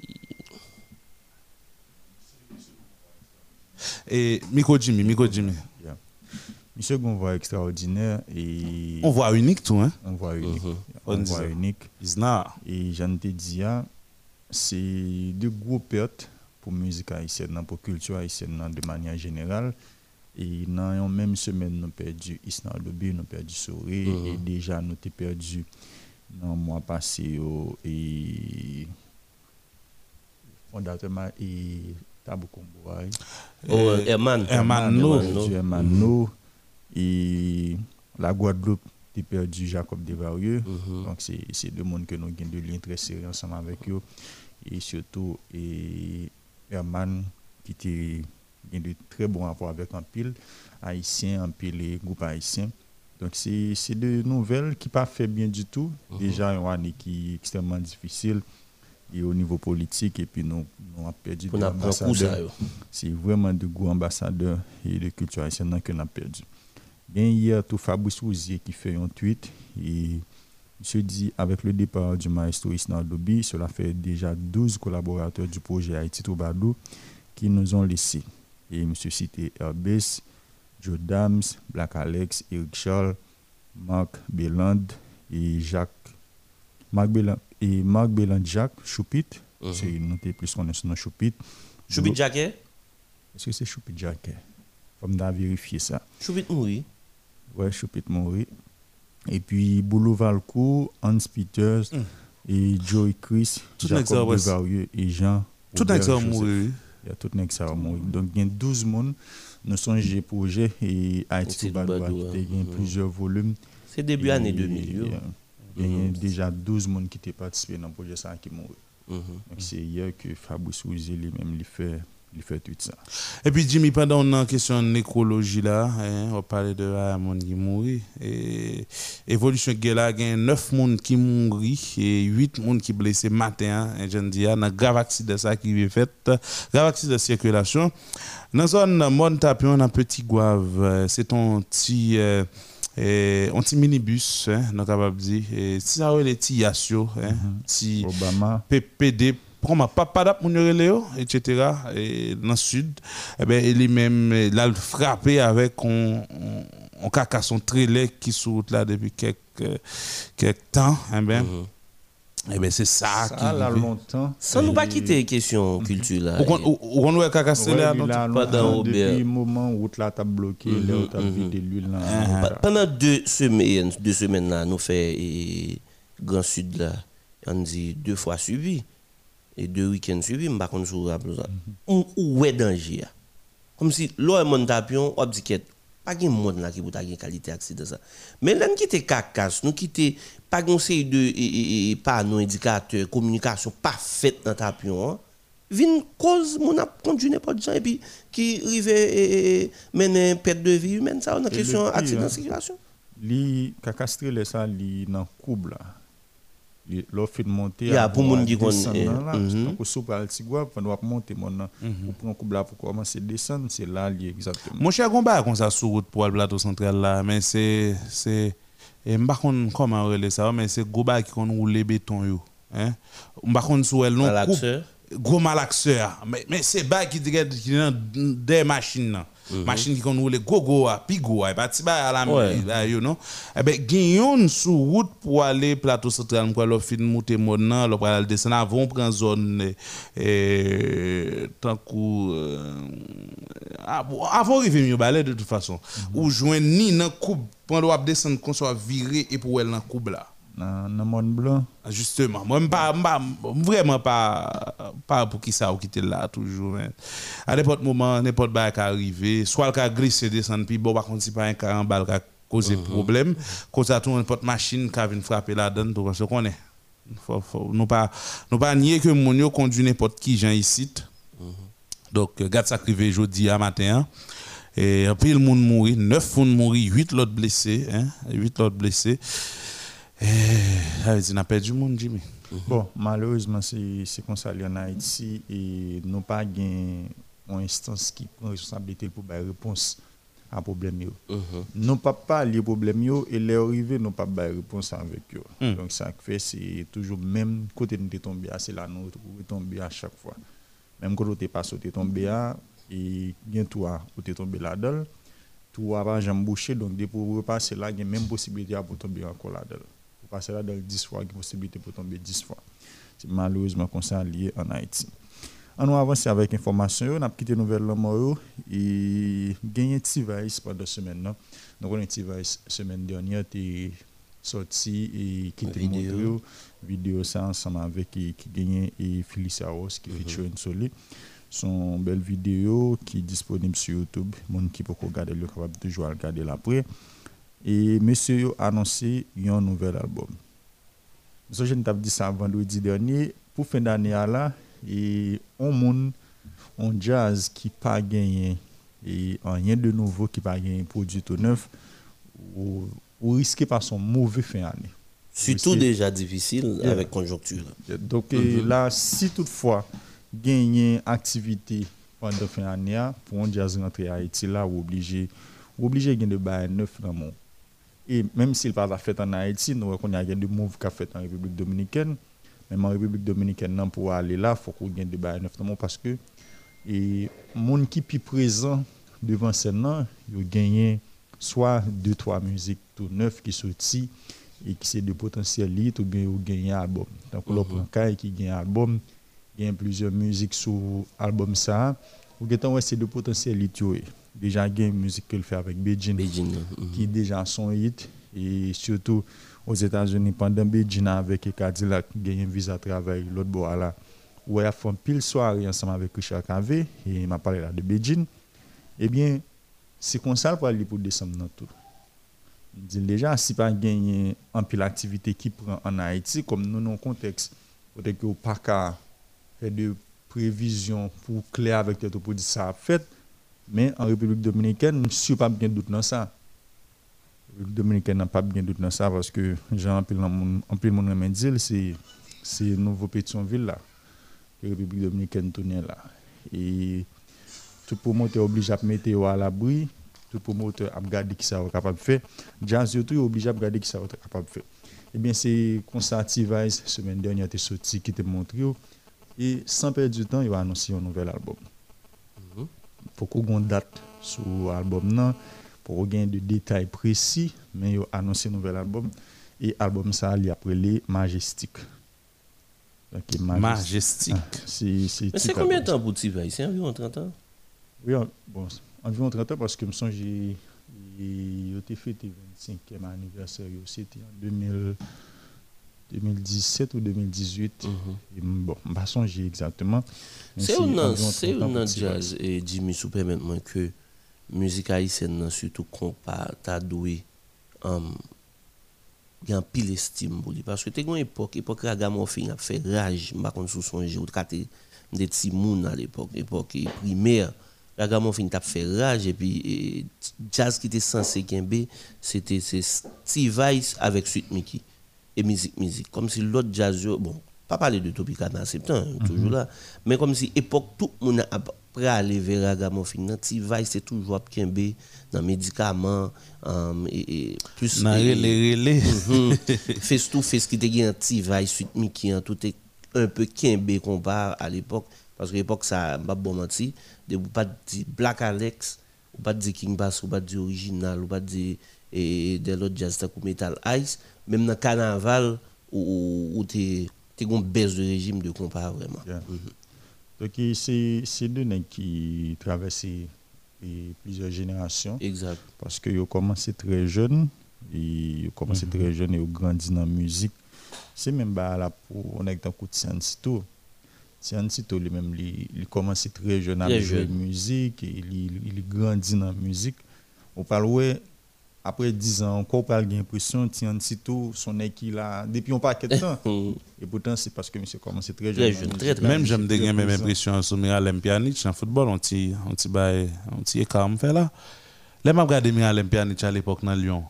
Et Miko Jimmy, Miko Jimmy. Yeah. Monsieur Gon voix extraordinaire et On voit unique tout, hein? on voit unique. Mhm. On On voit unique. Isna. Et j'en te dis, ah, c'est de gros pertes pour la musique haïtienne, pour la culture haïtienne de manière générale. Et dans une même semaine, nous avons perdu Isna avons perdu Soré, Mhm. et déjà nous avons perdu dans le mois passé au et fondateur ma- et Tabou. Oh, Herman. Herman Herman No. Et la Guadeloupe a perdu Jacob Desvarieux. Mhm. Donc, c'est deux mondes que nous avons de liens très sérieux ensemble avec eux. Et surtout, et Herman, qui était a de très bons rapports avec un pile haïtien, un pile et groupe haïtien. Donc, c'est des nouvelles qui pas fait bien du tout. Mhm. Déjà, une année qui est extrêmement difficile et au niveau politique, et puis nous, nous avons perdu des ambassadeurs. C'est vraiment de gros ambassadeurs et de culture haïtienne que nous avons perdu. Bien hier, tout Fabrice Rouzier qui fait un tweet et se dit avec le départ du maestro Isna Dobi, cela fait déjà 12 collaborateurs du projet Haïti Troubadou qui nous ont laissés. Et M. cité Herbes, Joe Dams, Black Alex, Eric Charles, Marc Béland et Jacques. Marc Béland, et Marc Béland Jacques Choupit, Mhm. c'est noté plus qu'on est nom Choupit. Choupit Jacquet? Est-ce que c'est Choupit Jacquet? Faut me vérifier ça. Choupit Mouri. Ouais, Choupit Mori. Et puis Boulou Valcourt, Hans Peters et Joey Chris, Tout Jacob. Devarieux et Jean. Tout mouri, oui. Il y a tout nèg ça mouri. Donc il y a 12 monde nous sommes j'ai projet et Haïti C'est Troubadou a Troubadou, quitté, il y a plusieurs volumes. C'est début année 2000, yo. euh, Il y a déjà 12 monde qui étaient participé dans le projet ça qui mouru. Mhm. Donc c'est hier que Fabrice Rouzier lui-même lui fait lui fait tout ça. Et puis Jimmy, pendant on a une question de nécrologie là, hein, on parlait de ah, monde qui mourit. Et évolution de là, il y a 9 personnes qui mourent et 8 personnes qui blessés matin, hein, je dis, dans un grave accident ça qui est fait, grave accident de circulation. Dans la zone Montapion, on a un petit goave, euh, c'est un petit euh, eh, un petit minibus, hein, capable dire, et si ça les petits Yassio, hein, petit Obama. PPD, prend ma papa d'ap etc. Et dans le sud, eh ben, il est même là, frappé avec un, un, un carcasson trailer qui saute là depuis quelques, quelques temps. Eh ben, eh ben, c'est ça, Ça, qui. arrive. longtemps. Sans nous pas quitter question culture là. Qu'on voit carcasson Ouais, là, pas dans depuis le moment où route là t'a bloqué, Mhm, là où t'as mhm. vidé l'huile là. Ah, Pa- Pendant deux semaines, deux semaines là, nous fait Grand Sud là, on dit deux fois suivi et deux week-ends suivis, je ne sais pas si Où où est danger? Comme si l'eau est mon tapion, on dit qu'il pas de monde là qui peut avoir qualité accident ça. Mais là nous quitter cacasse, nous quitter pas de et, et, panneaux indicateurs, communication pas faite dans tapion. Hein. Vin cause mon a conduit n'importe gens et puis qui rive et, mener perte de vie humaine ça on a question le accident hein, circulation. Li kakastre le ça li nan koub là. L'on fait monter Ya, à pour voir moun qui descendre connaît, mhm. donc sou pral tigwa pendant wap monter mon nan. Ou prend koub là pour commencer descendre, c'est là exactement. Mon cher combat comme ça sur route pour le plateau central là, mais c'est c'est et m'pa konn comment relais ça, mais c'est gros bas qui kon rouler béton yo, hein. M'pa konn sou elle non gros malaxeur, mais mais c'est bas qui dirait des machines mhm. machine qui qu'on roule gogo à pigo à pas à la you know eh ben gagnon sur route pour aller plateau central pour le fin monter mon le pour aller descendre avant prendre zone et tant que euh, avant arriver mieux balai de toute façon mhm. ou joindre ni dans coupe pendant descendre qu'on soit viré et pour aller dans coupe là dans le monde blanc. Ah, justement, moi, pas, vraiment pas, pas pour qui ça ou quitter là toujours. À n'importe moment, n'importe quoi qui arrive, soit le cas glisser, descendre, puis bon, par contre, si pas un cas en balle qui a causé problème, quand ça tourne n'importe machine qui vient frapper là-dedans, tout ce qu'on est. Faut, faut, nous pas nous pas nier que mon conduit n'importe qui gens ici. Donc, garde ça crivé jeudi à matin. Hein. Et puis le monde mourit, 9 personnes mourir, 8 autres blessés, hein, 8 autres blessés. Eh, ça n'a pas du monde, Jimmy. Bon, malheureusement, c'est comme ça en Haïti et nous pas une instance qui prend responsabilité pour la réponse à problème. Mm -hmm. Nous pas parler problème et les arriver nous pas de réponse avec eux. Mm. Donc ça fait c'est toujours même côté nous tombé c'est là nous tomber à chaque fois. Même quand tu pas sauté tombé et bien toi où tu tombé là-dedans, tout va jamais bouché donc dès pour repasser là il y a même possibilité pour tomber encore là-dedans passer là dans 10 fois, il y a possibilité pour tomber 10 fois. C'est malheureusement comme ça lié en Haïti. On va avancer avec l'information. On a quitté nouvelle Moro et gagné T-Vice pendant la semaine. Donc, on a T-Vice semaine dernière, est sorti et qui était montré vidéo ça ensemble avec qui gagnait et Felicia Ross qui feature une solide son belle vidéo qui est disponible sur YouTube. Mon qui peut regarder le capable de jouer regarder l'après. Et monsieur a annoncé un nouvel album. je ne dit ça vendredi dernier. Pour fin d'année, là, et on monde, on jazz qui pas gagné et rien de nouveau qui pas gagné produit tout neuf, ou, ou risquer par son mauvais fin d'année. Surtout déjà difficile avec conjoncture. Donc mm-hmm. là, si toutefois gagner activité pendant fin d'année, pour un jazz rentrer à Haïti là, ou obligé, obligé de bailler neuf dans monde. Et même s'il pas fait en Haïti, nous reconnaissons qu'il y a des mouvements qui fait en République dominicaine. Même en République dominicaine, pour aller là, il faut qu'on ait des débats notamment parce que les gens qui sont présents devant scène, ils ont gagné soit deux, trois musiques tout neuf qui sortent et qui sont de potentiel ou bien ils ont gagné un album. Donc, mm -hmm. qui gagne un album, il y a plusieurs musiques sur l'album ça. Ou bien c'est de potentiel déjà il y a une musique qu'elle fait avec Beijing, Beijing mm-hmm. qui est déjà son hit. Et surtout aux États-Unis pendant Beijing avec Cadillac il y a un visa à travail l'autre bois là où elle a fait une pile soirée ensemble avec Richard Cave et il m'a parlé là de Beijing. Eh bien c'est comme ça pour aller pour descendre dans tout. Dit déjà si pas gagner un pile activité qui prend en Haïti comme nous dans contexte peut-être que pas faire de prévisions pour clair avec tout pour dire ça fait mais en République dominicaine, je ne suis pas bien doute dans ça. La République dominicaine n'a pas bien doute dans ça parce que, en pile de monde dit, c'est nouveau Pétionville là, la République dominicaine tourne là. Et tout promoteur obligé à mettre à l'abri, tout promoteur a regardé qui est capable de faire. Jazz surtout est obligé à regarder qui ça est capable de faire. Eh bien, c'est constaté la semaine dernière, il sorti qui te montré. Et sans perdre du temps, il va annoncer un nouvel album pour qu'on ait une date sur l'album, pour qu'on ait des détails précis, mais il a annoncé un nouvel album. Et l'album, ça, il a appelé Majestic. Okay, Majestic. Ah, mais c'est combien de temps pour Tivay C'est environ 30 ans Oui, bon, environ 30 ans parce que je me j'ai été fêté 25e anniversaire, c'était en 2000. 2017 ou 2018. Mm -hmm. Bon, je ne pas exactement. C'est un jazz, et Jimmy, si maintenant que la musique haïtienne, surtout qu'on t'a doué, um, il y a un pile estime pour lui. Parce que tu une époque, l'époque Ragamuffin a fait rage, je ne sais pas si son jeu, des petits moun à l'époque, l'époque primaire. Ragamuffin a fait rage, et puis jazz qui était censé gagner, c'était Steve Vice avec Sweet Mickey et musique, musique. Comme si l'autre jazz, bon, pas parler de Topicana Septembre, mm -hmm. toujours là, mais comme si époque, tout le monde a prêt à aller vers Ragamuffin, c'est toujours Kembe, dans médicaments, um, et, et, plus. Dans les relais. Fais tout, fais ce qui était un petit vaille, suite Mickey, tout est un peu Kembe comparé à l'époque, parce que l'époque, ça m'a bon menti, de pas dire Black Alex, ou pas dire King Bass, ou pas dire original, ou pas dire et de l'autre jazz comme Metal Ice, même dans le carnaval, où tu as une baisse de régime de compas vraiment. Mhm. Donc c'est deux nègres qui traversent plusieurs générations. Exact. Parce qu'ils ont commencé très jeunes, ils ont commencé très jeunes et ils ont grandi dans la musique. C'est même bah, là pour on est dans coup de Sito. Sito lui-même, il, commence très jeune à jouer la musique, il grandit dans la musique. On parle après 10 ans, encore pas l'impression, Tian Sito, son équipe là, depuis un paquet de temps. Et pourtant, c'est parce que monsieur commence très jeune. Très jeune même j'aime des même impression sur Miralem Pjanic en football, on t'y on t'y on t'y écart fait là. Là, m'a regardé Miralem Pjanic à l'époque dans Lyon.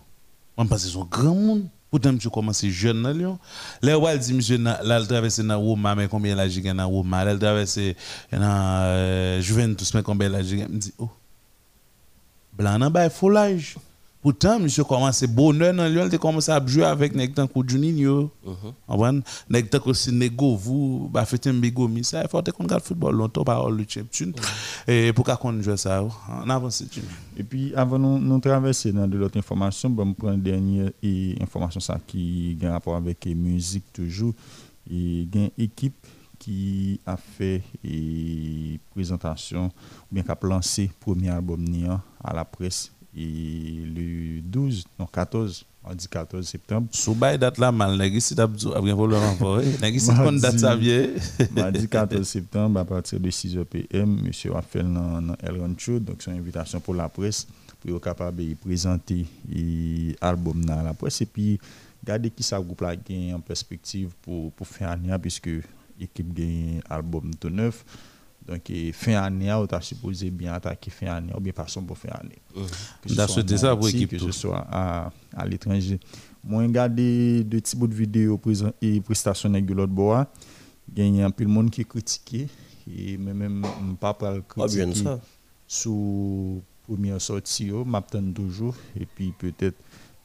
On pense que c'est un grand monde. Pourtant, monsieur commence jeune dans Lyon. Là, elle dit monsieur là, il traverse dans Roma, mais combien la giga dans Roma, là, il traverse dans euh, Juventus, mais combien la giga. Me dit oh. Blanc dans bail foulage. Pourtant, monsieur commence bonheur dans Lyon, il commencé à jouer avec Nectan Juninho. Mhm. Nek tan aussi nego vous ba fait un bigo ça il faut qu'on regarde football longtemps par le champion. Et pour qu'on joue ça on avance Et puis avant nous nous traverser dans de l'autre information, bon prendre une dernière information ça qui a rapport avec la musique toujours et une équipe qui a fait une présentation ou bien qui a lancé premier album à la presse et le 12, non 14, on dit 14 septembre. Sous bail date là mal, nèg ici d'ab bien voulu renvoyer. Nèg ici kon date ça vient. Mardi 14 septembre à partir de 6h PM, monsieur a fait dans El Rancho, donc une invitation pour la presse pour être capable de présenter l'album dans la presse et puis garder qui ça groupe là en perspective pour pour faire année puisque l'équipe gagne album tout neuf. Donc, fin année, on a supposé bien attaquer fin année, ou bien façon pour fin année. Mmh. ça pour l'équipe. Que ce soit à, à l'étranger. Moi, j'ai regardé de petits bouts de vidéos et prestations de l'autre bois. Il y a un peu de monde qui critiqué. Et même, pas pour le ah, critiquer sous première sortie, je m'attends toujours. Et puis, peut-être,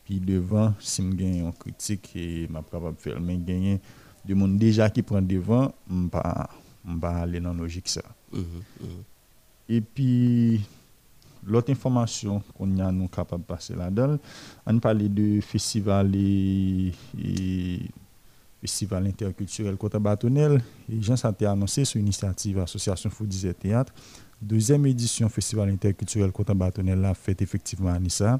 puis devant, si je gagne une critique, je suis capable de faire. Mais il y a des gens déjà qui prennent devant, je pas on va aller dans la logique ça. Mhm, mhm. Et puis, l'autre information qu'on a nous capable de passer là-dedans, on parle de festival et, festival interculturel Côte Bâtonnel. Et Jean été annoncé sur l'initiative Association Foodies et Théâtre. Deuxième édition Festival interculturel Côte Bâtonnel là fait effectivement à Nissa.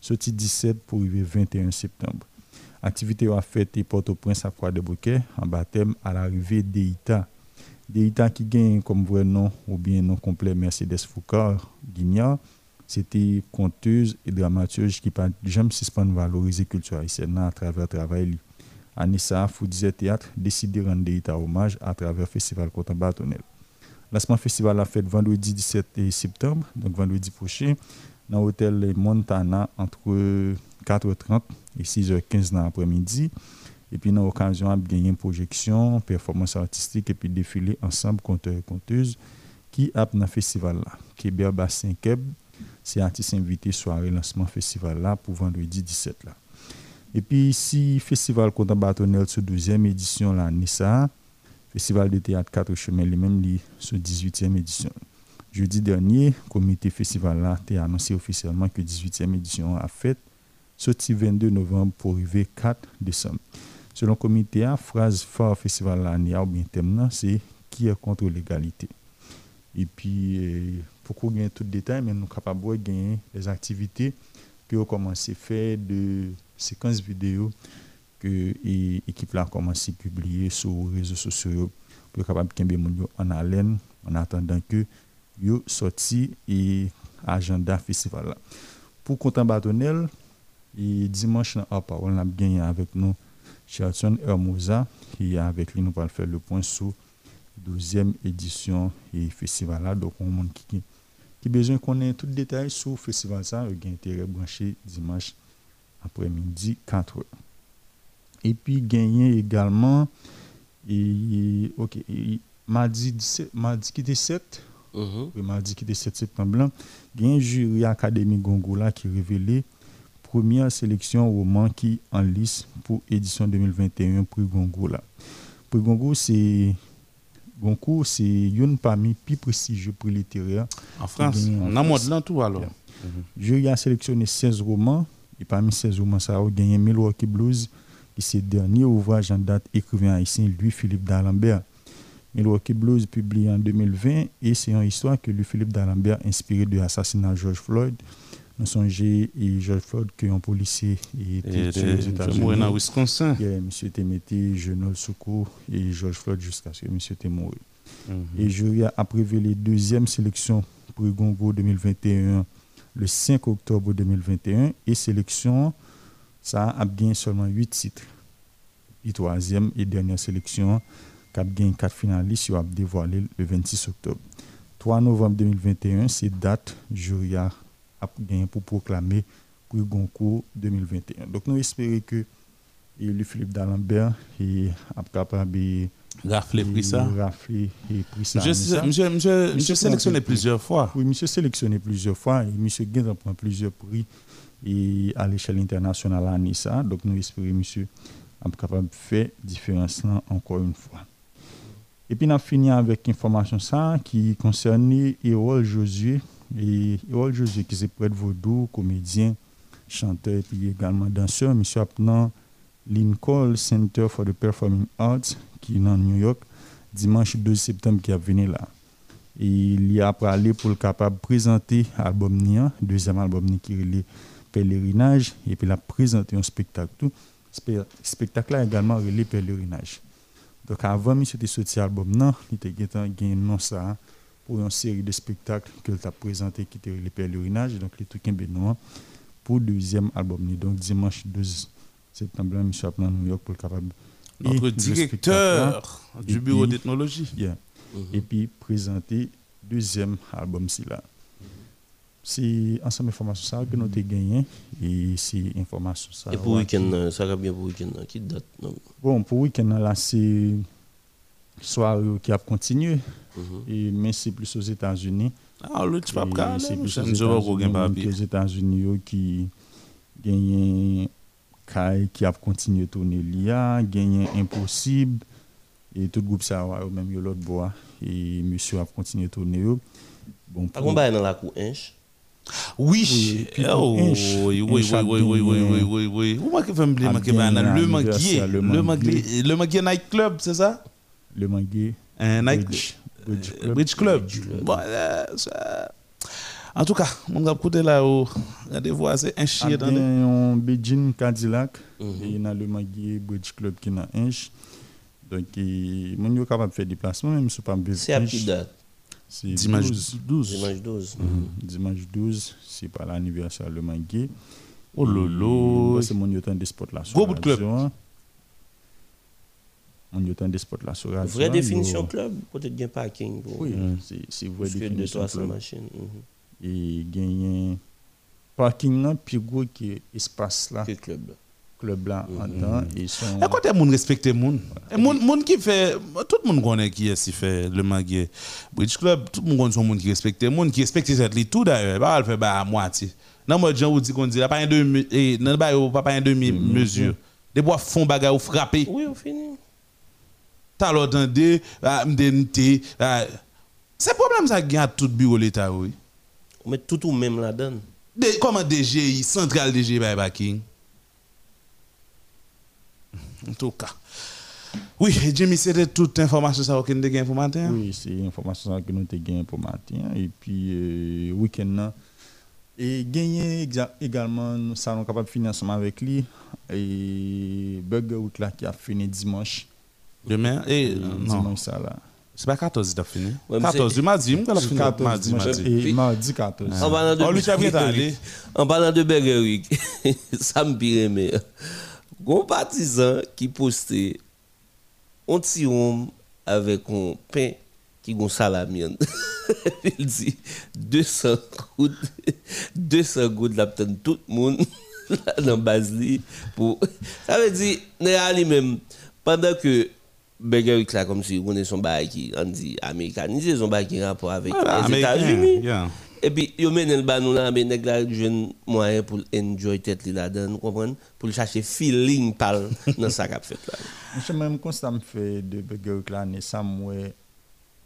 Sorti 17 pour arriver 21 septembre. Activité a fait et Port-au-Prince à Croix-de-Bouquet en baptême à l'arrivée d'Eita Italiens qui gagnent comme vrai nom ou bien nom complet Mercedes Foucault Guignard, c'était conteuse et dramaturge qui pas jamais suspendre valoriser culture haïtienne à travers le travail. Anissa Foudizet Théâtre décide de rendre État hommage à travers festival Coton Bâtonnel. Lancement festival a fait vendredi 17 septembre, donc vendredi prochain, dans l'hôtel Montana entre 4h30 et 6h15 dans l'après-midi. Et puis, dans l'occasion, on a une projection, performance artistique et puis défilé ensemble conteurs et conteuses qui a dans le festival là. Kéber Bassin Keb, c'est artiste invité soirée lancement festival là pour vendredi 17 là. Et puis ici, Festival Content Bâtonnel sur 12e édition là, Nissa, Festival de théâtre 4 chemins lui-même sur 18e édition. Jeudi dernier, comité festival là a annoncé officiellement que 18e édition a fait, sorti 22 novembre pour arriver 4 décembre. Selon le comité, la phrase phare festival l'année bien c'est qui est contre l'égalité. Et puis, euh, pour qu'on gagne tout le détail, mais nous sommes capables de gagner les activités que ont commencé à faire de séquences vidéo que l'équipe a commencé à publier sur les réseaux sociaux pour capable de en haleine en attendant que yo sorti et agenda festival Pour Content Bâtonnel, et dimanche, on a gagné avec nous Charlton Hermosa, qui est avec lui, nous allons faire le point sur la 12e édition et festival là. Donc, on monde qui, qui besoin qu'on ait tout détail sur le festival ça, il a intérêt branché dimanche après-midi 4 h Et puis, gagner également, et, ok, mardi, 17, mardi qui était 7, mm mardi qui était 7 septembre, il y a un jury Académie Gongola qui révélé première sélection roman qui en lice pour édition 2021 pour Goncourt là. Prix Goncourt c'est Goncourt c'est une parmi plus prestigieux prix littéraires En France, on a mode là tout alors. Jury a sélectionné 16 romans et parmi ces romans, ça a gagné Milwaukee Blues, qui c'est le dernier ouvrage en date écrivain haïtien Louis-Philippe d'Alembert. Milwaukee Blues publié en 2020 et c'est une histoire que Louis-Philippe d'Alembert inspiré de l'assassinat de George Floyd. Mwen sonje, Joel Floyd, ki yon polise, mwen nan Wisconsin. Mwen se te mette Genol Soukou, Joel Floyd, jiska se mwen se te mori. E jori aprive le dezyem seleksyon pou Gongo 2021 le 5 oktobre 2021 e seleksyon sa ap gen solman 8 titre. E toazyem e denye seleksyon kap gen 4 finalis yo ap devoale le 26 oktobre. 3 novembre 2021 se date jori a gagné pour proclamer prix Goncourt 2021. Donc nous espérons que le Philippe d'Alembert est capable de rafler pris ça. Rafler et pris ça. Monsieur, monsieur, monsieur, sélectionné plusieurs fois. Oui, monsieur sélectionné plusieurs fois et monsieur Guézin prend plusieurs prix et à l'échelle internationale à Nissa. Donc nous espérons monsieur capable de faire différence là encore une fois. Et puis, on a fini avec information ça qui concerne Erol Josué. Et Erol Josué, qui est prêtre vaudou, comédien, chanteur et puis également danseur, monsieur appelant Lincoln Center for the Performing Arts, qui est dans New York, dimanche 12 septembre, qui a venu là. Et il y a parlé pour le capable présenter l'album Nia, deuxième album qui est le Pèlerinage, et puis il a présenté un spectacle. Tout. spectacle là également relé Pèlerinage. Donc avant, il était sorti l'album, il était gagné non ça pour une série de spectacles qu'il a présenté qui était le Pèlerinage, donc les trucs Benoît, pour le deuxième album. Donc dimanche 12 septembre, je suis à New York pour le capable. Notre directeur du bureau d'ethnologie. Yeah. Et puis présenter deuxième album si là. C'est ensemble information ça que nous avons gagné et c'est information ça. Et pour week-end, ça va bien pour week-end, qui date non? Bon, pour week-end là, c'est soirée qui a continué. et, mais c'est plus aux États-Unis. Ah, le petit pape C'est plus aux États-Unis, aux États-Unis qui gagnent Kai qui a continué à tourner l'IA, gagné Impossible, et tout le groupe ça a même l'autre bois, et monsieur a continué à tourner. Bon, pour... Combien dans la cour Inch? Oui, oh, oui, oui, oui, oui, oui, oui, oui, oui, oui. Où moi qui fait me dire que le Manguier, le Manguier, le Manguier Night Club, c'est ça? Le Manguier. Un Night Bridge Club. Bon, en tout cas, on va écouter là où rendez-vous c'est un chien dans un Beijing Cadillac et il y a le Manguier Bridge Club qui est un Donc, on est capable de faire des placements, même si pas C'est à petite date. C'est dimanche 12. Dimanche 12. Dimanche 12, c'est pas l'anniversaire le Mangué. Oh lolo. C'est mon yotan des spots là. Gros bout de club. Mon yotan des spots là sur. Vraie définition club, peut-être bien parking. Oui, c'est vraie définition club. machine. Et gagner parking là, puis gros qui espace là. Que club club là en temps ils sont à côté monde respecter monde monde monde qui fait tout le monde connaît qui est fait le Manguier Bridge Club tout le monde connaît son monde qui respecte monde qui respecte cette tout d'ailleurs pas le fait bah à moitié non moi Jean vous dit qu'on dit pas un demi et non pas pas un demi mesure des bois font bagarre ou frapper oui on finit t'as l'entendé m'dénité c'est problème ça gagne tout bureau l'état oui met tout ou même la donne comment DGI central DGI by King en tout cas. Oui, Jimmy, c'était toute information ça que nous avons pour matin? Oui, c'est l'information que nous avons pour matin. Et puis, euh, week-end, et gagner également, nous sommes capables de finir ensemble avec lui. Et Burger Week là, qui a fini dimanche. Demain et, Dimanche, ça là. C'est pas 14 qui a fini. 14 du mardi, on a fini 14 mardi. Et mardi 14. En parlant de, oh, lui, en parlant de Burger Week, ça me pire, mais. Gon partisan qui postait un petit homme avec un pain qui gon salami. Il dit 200 gouttes, 200 gouttes la tout le monde dans Basli pour ça veut dire né même pendant que Burger Week là comme si vous connaissez son bail qui on dit américanisé son bail qui rapport avec les États-Unis. yeah. et puis yo mène le banou là mais nèg la jeune moyen pour enjoy tête là dedans comprendre pour chercher feeling par dans ça qu'a fait là. Je même constat me fait de Burger Week là ça moi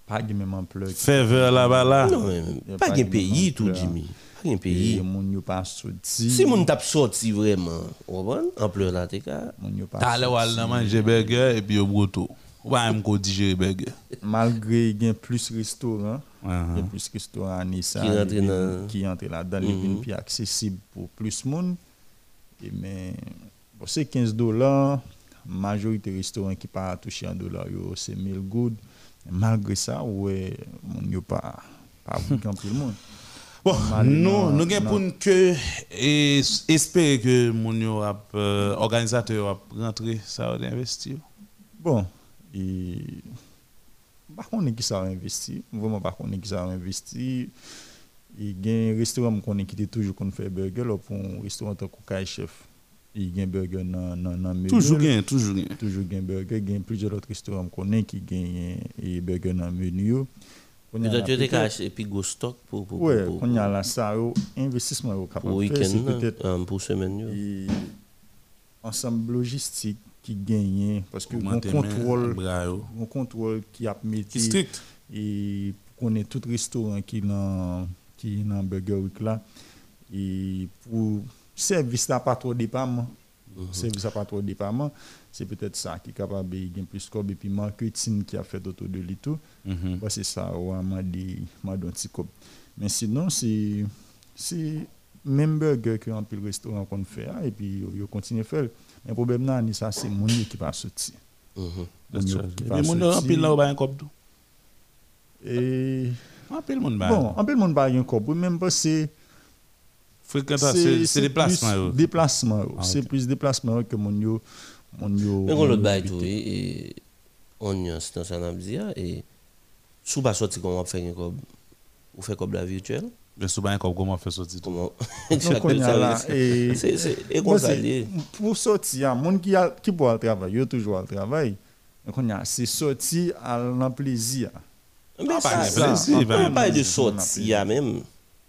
pas de même ampleur ferveur là-bas là. Non pas de pays tout Jimmy. Pas de pays. Moun yo pas sorti. Si moun t'a sorti vraiment comprendre ampleur là t'es ka moun yo pas t'allais aller manger burger et puis au broto Ou digérer burger. Malgré qu'il y a plus restaurants, il y a plus restaurants à Nissa Qui entrent là-dedans, et puis Mhm. puis accessible pour plus de monde. Et mais c'est 15 dollars. Majorité restaurants qui pas touché en dollars, yo, c'est 1000 good. Malgré ça, ouais, moun yo pas pas beaucoup plus le monde. Bon, nous, nous avons pour que et espérer que mon yo ap, euh, organisateur ap rentrer ça va investir. Bon, et par contre, qui ça a investi, vraiment par contre, qui ça a investi. Et il y a un restaurant qu'on qui était toujours qu'on fait burger là pour un restaurant comme Kai Chef. Il y a un burger dans dans dans menu. Toujours gain, toujours gain. Toujours gain burger, il y a plusieurs autres restaurants qu'on qui gagnent et burger dans menu. Peut-être là, tu as acheté puis go stock pour pour Ouais, pour- y a là ça, investissement yo capable pour week-end, peut-être euh, pour semaine. Ensemble logistique qui gagne parce que on main, contrôle bras yo. on contrôle qui a mis strict. et qu'on ait tout restaurant qui dans qui dans burger week là. Et pour service là pas trop dépendant. Service là pas trop dépendant. C'est peut-être ça qui est capable de gagner plus cob et puis marketing qui a fait autour de lui tout. Bah, c'est ça ouais m'a dit m'a mais sinon c'est c'est même burger que un peu le restaurant qu'on fait hein, et puis yo- yo continue à faire. Mais le problème là ni ça c'est mon qui pas sorti Mhm. Pas Mais mon en pile là pas un cop tout. et En pile monde ba. bon en pile monde pas un cob même pas c'est Fréquentation, c'est c'est déplacement déplacement. Ah, c'est plus déplacement que mon yo mon yo Mais on yo bail tout et on c'est ça n'a dit et sous pas sorti comment faire un cob ou faire comme la virtuelle? Mais souvent un cop comment? Sortir comment on y a là, et- c'est comme c'est- ça. Pour sortir, il monde qui a qui pour le travail, il toujours le travail. Donc on y a c'est sorti à l'en plaisir. Mais Ah, ça, pas ça, plaisir, on ben, parle pas de sortir même.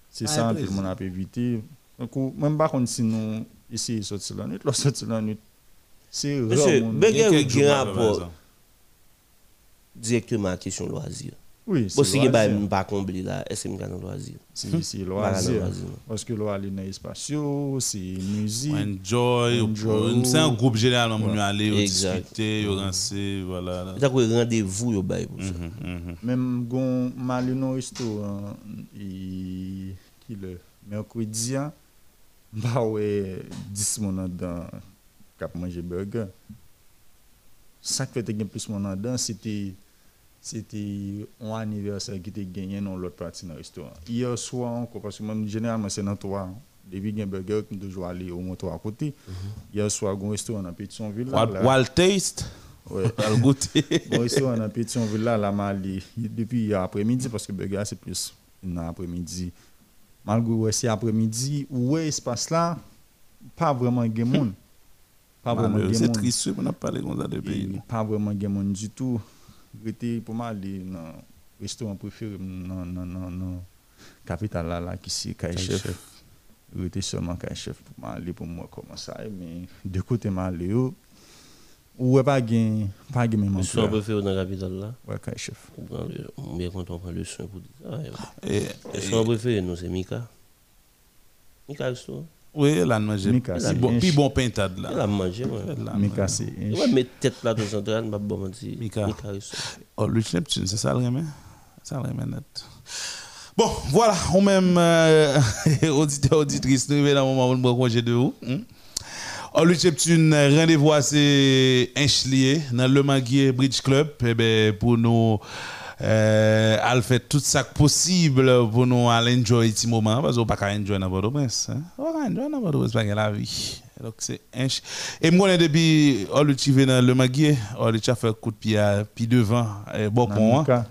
C'est Ah, ça tout plaisir. le monde a pu éviter. Donc même par contre si nous essayer de sortir la nuit, la sortir la nuit. C'est Monsieur, rare, mon- Burger quelques Week jours, a un rapport directement à la question loisir. Oui, Bon, si loisir. a pas comblé là, est-ce loisir? C'est c'est loisir. dans loisir. Parce que aller dans l'espace, c'est musique. Enjoy, Enjoy. c'est un groupe généralement on aller, on Exact. discuter, on rancer, voilà. Il y a un rendez-vous yo bail pour ça. Mhm, mhm. Même gon mal dans restaurant et qui le mercredi hein, bah ouais 10 mon dans cap manger burger. Ça qui fait que plus mon dedans c'était c'était un anniversaire qui était gagné dans l'autre partie dans le restaurant. Hier soir encore parce que moi, généralement c'est dans trois depuis qu'il y a un burger qui toujours aller au moins trois à côté. Hier soir un restaurant dans Pétionville Wild, taste? Ouais. Al goûter. Bon, ici, on a Pétionville là, là, depuis hier après-midi, parce que burger, c'est plus dans l'après-midi. Malgré ouais, c'est après-midi, ouais, espace là, pas vraiment de monde. Pas vraiment de Malheureux, C'est monde. triste, on a parlé comme ça de pays. Pas vraiment de monde du tout. rete pou ma ale nan restoran preferi nan, nan, nan, nan kapital la la ki si Kaychef. Rete seman Kaychef pou ma ale pou mwen koman sa e, men de kote ma ale yo, ou e pa gen, pa gen men mankou la. Mwen preferi nan kapital la? Ouè Kaychef. Mwen konton euh, pran le son pou di. Mwen preferi nou se Mika. Mika restoran. Oui, là, nous j'ai Mika, puis bon, puis bon pintade là. Elle a mangé. Elle a Mika, mangé. c'est On inch. va mettre tête là dans central, m'a bon mentir. Mika. Oh, le Neptune, c'est ça le remède? Ça le remède net. Bon, voilà, on même euh, auditeur, auditrice, nous arrivons dans le moment où nous congé de vous. Hein? Oh, le Neptune, rendez-vous à c'est dans le Maguier Bridge Club eh ben, pour nous euh, à faire tout ça possible pour nous aller enjoy ce moment parce qu'on ne peut pas enjoy dans votre prince. Hein? On va enjoy dans votre prince parce que la vie. Donc c'est Inch. Et moi, depuis, on le tive dans le Maguier, on le fait coup de pied à puis devant, eh, bon hein Mika.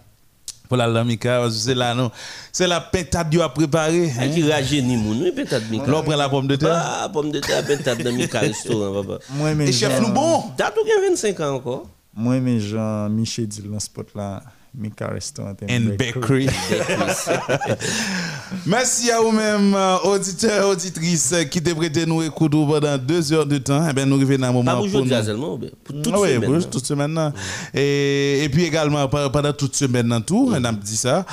pour la Lamika, parce que c'est là, non. C'est la pentade qui a préparé. Elle qui rajeunit moun, oui peut-être Mika. L'on prend la pomme de terre. Ah, pomme de terre, peut-être dans Mika restaurant, papa. Moi, mais Et chef Jean- nous bon. T'as tout gain 25 ans encore. Moi, mais Jean-Michel dit dans ce spot là, Mika Restaurant And bakery. Merci à vous-même, euh, auditeurs, auditrices, qui te prêté nous écouter pendant deux heures de temps. Eh bien, nous revenons à un moment Pas pour aujourd'hui nous- seulement, pour toute Ah oui, semaine. pour toute semaine. là. Et, et puis également pe- pendant toute semaine dans tout, on a dit ça.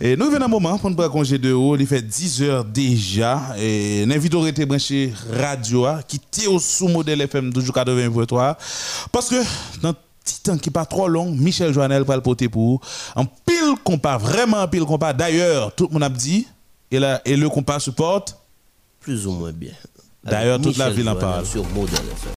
Et nous venons un moment pour nous prendre congé de haut. Il fait 10 heures déjà. Et l'invite aurait été branché radio hein, qui était au sous modèle FM toujours 80.3. Parce que dans petit temps qui pas trop long, Michel Joannel va le porter pour vous. en pile compas, vraiment en pile compas. D'ailleurs, tout le monde a dit, et, là, et le compas supporte Plus ou moins bien. D'ailleurs, toute la ville en parle. Sur Modèle FM.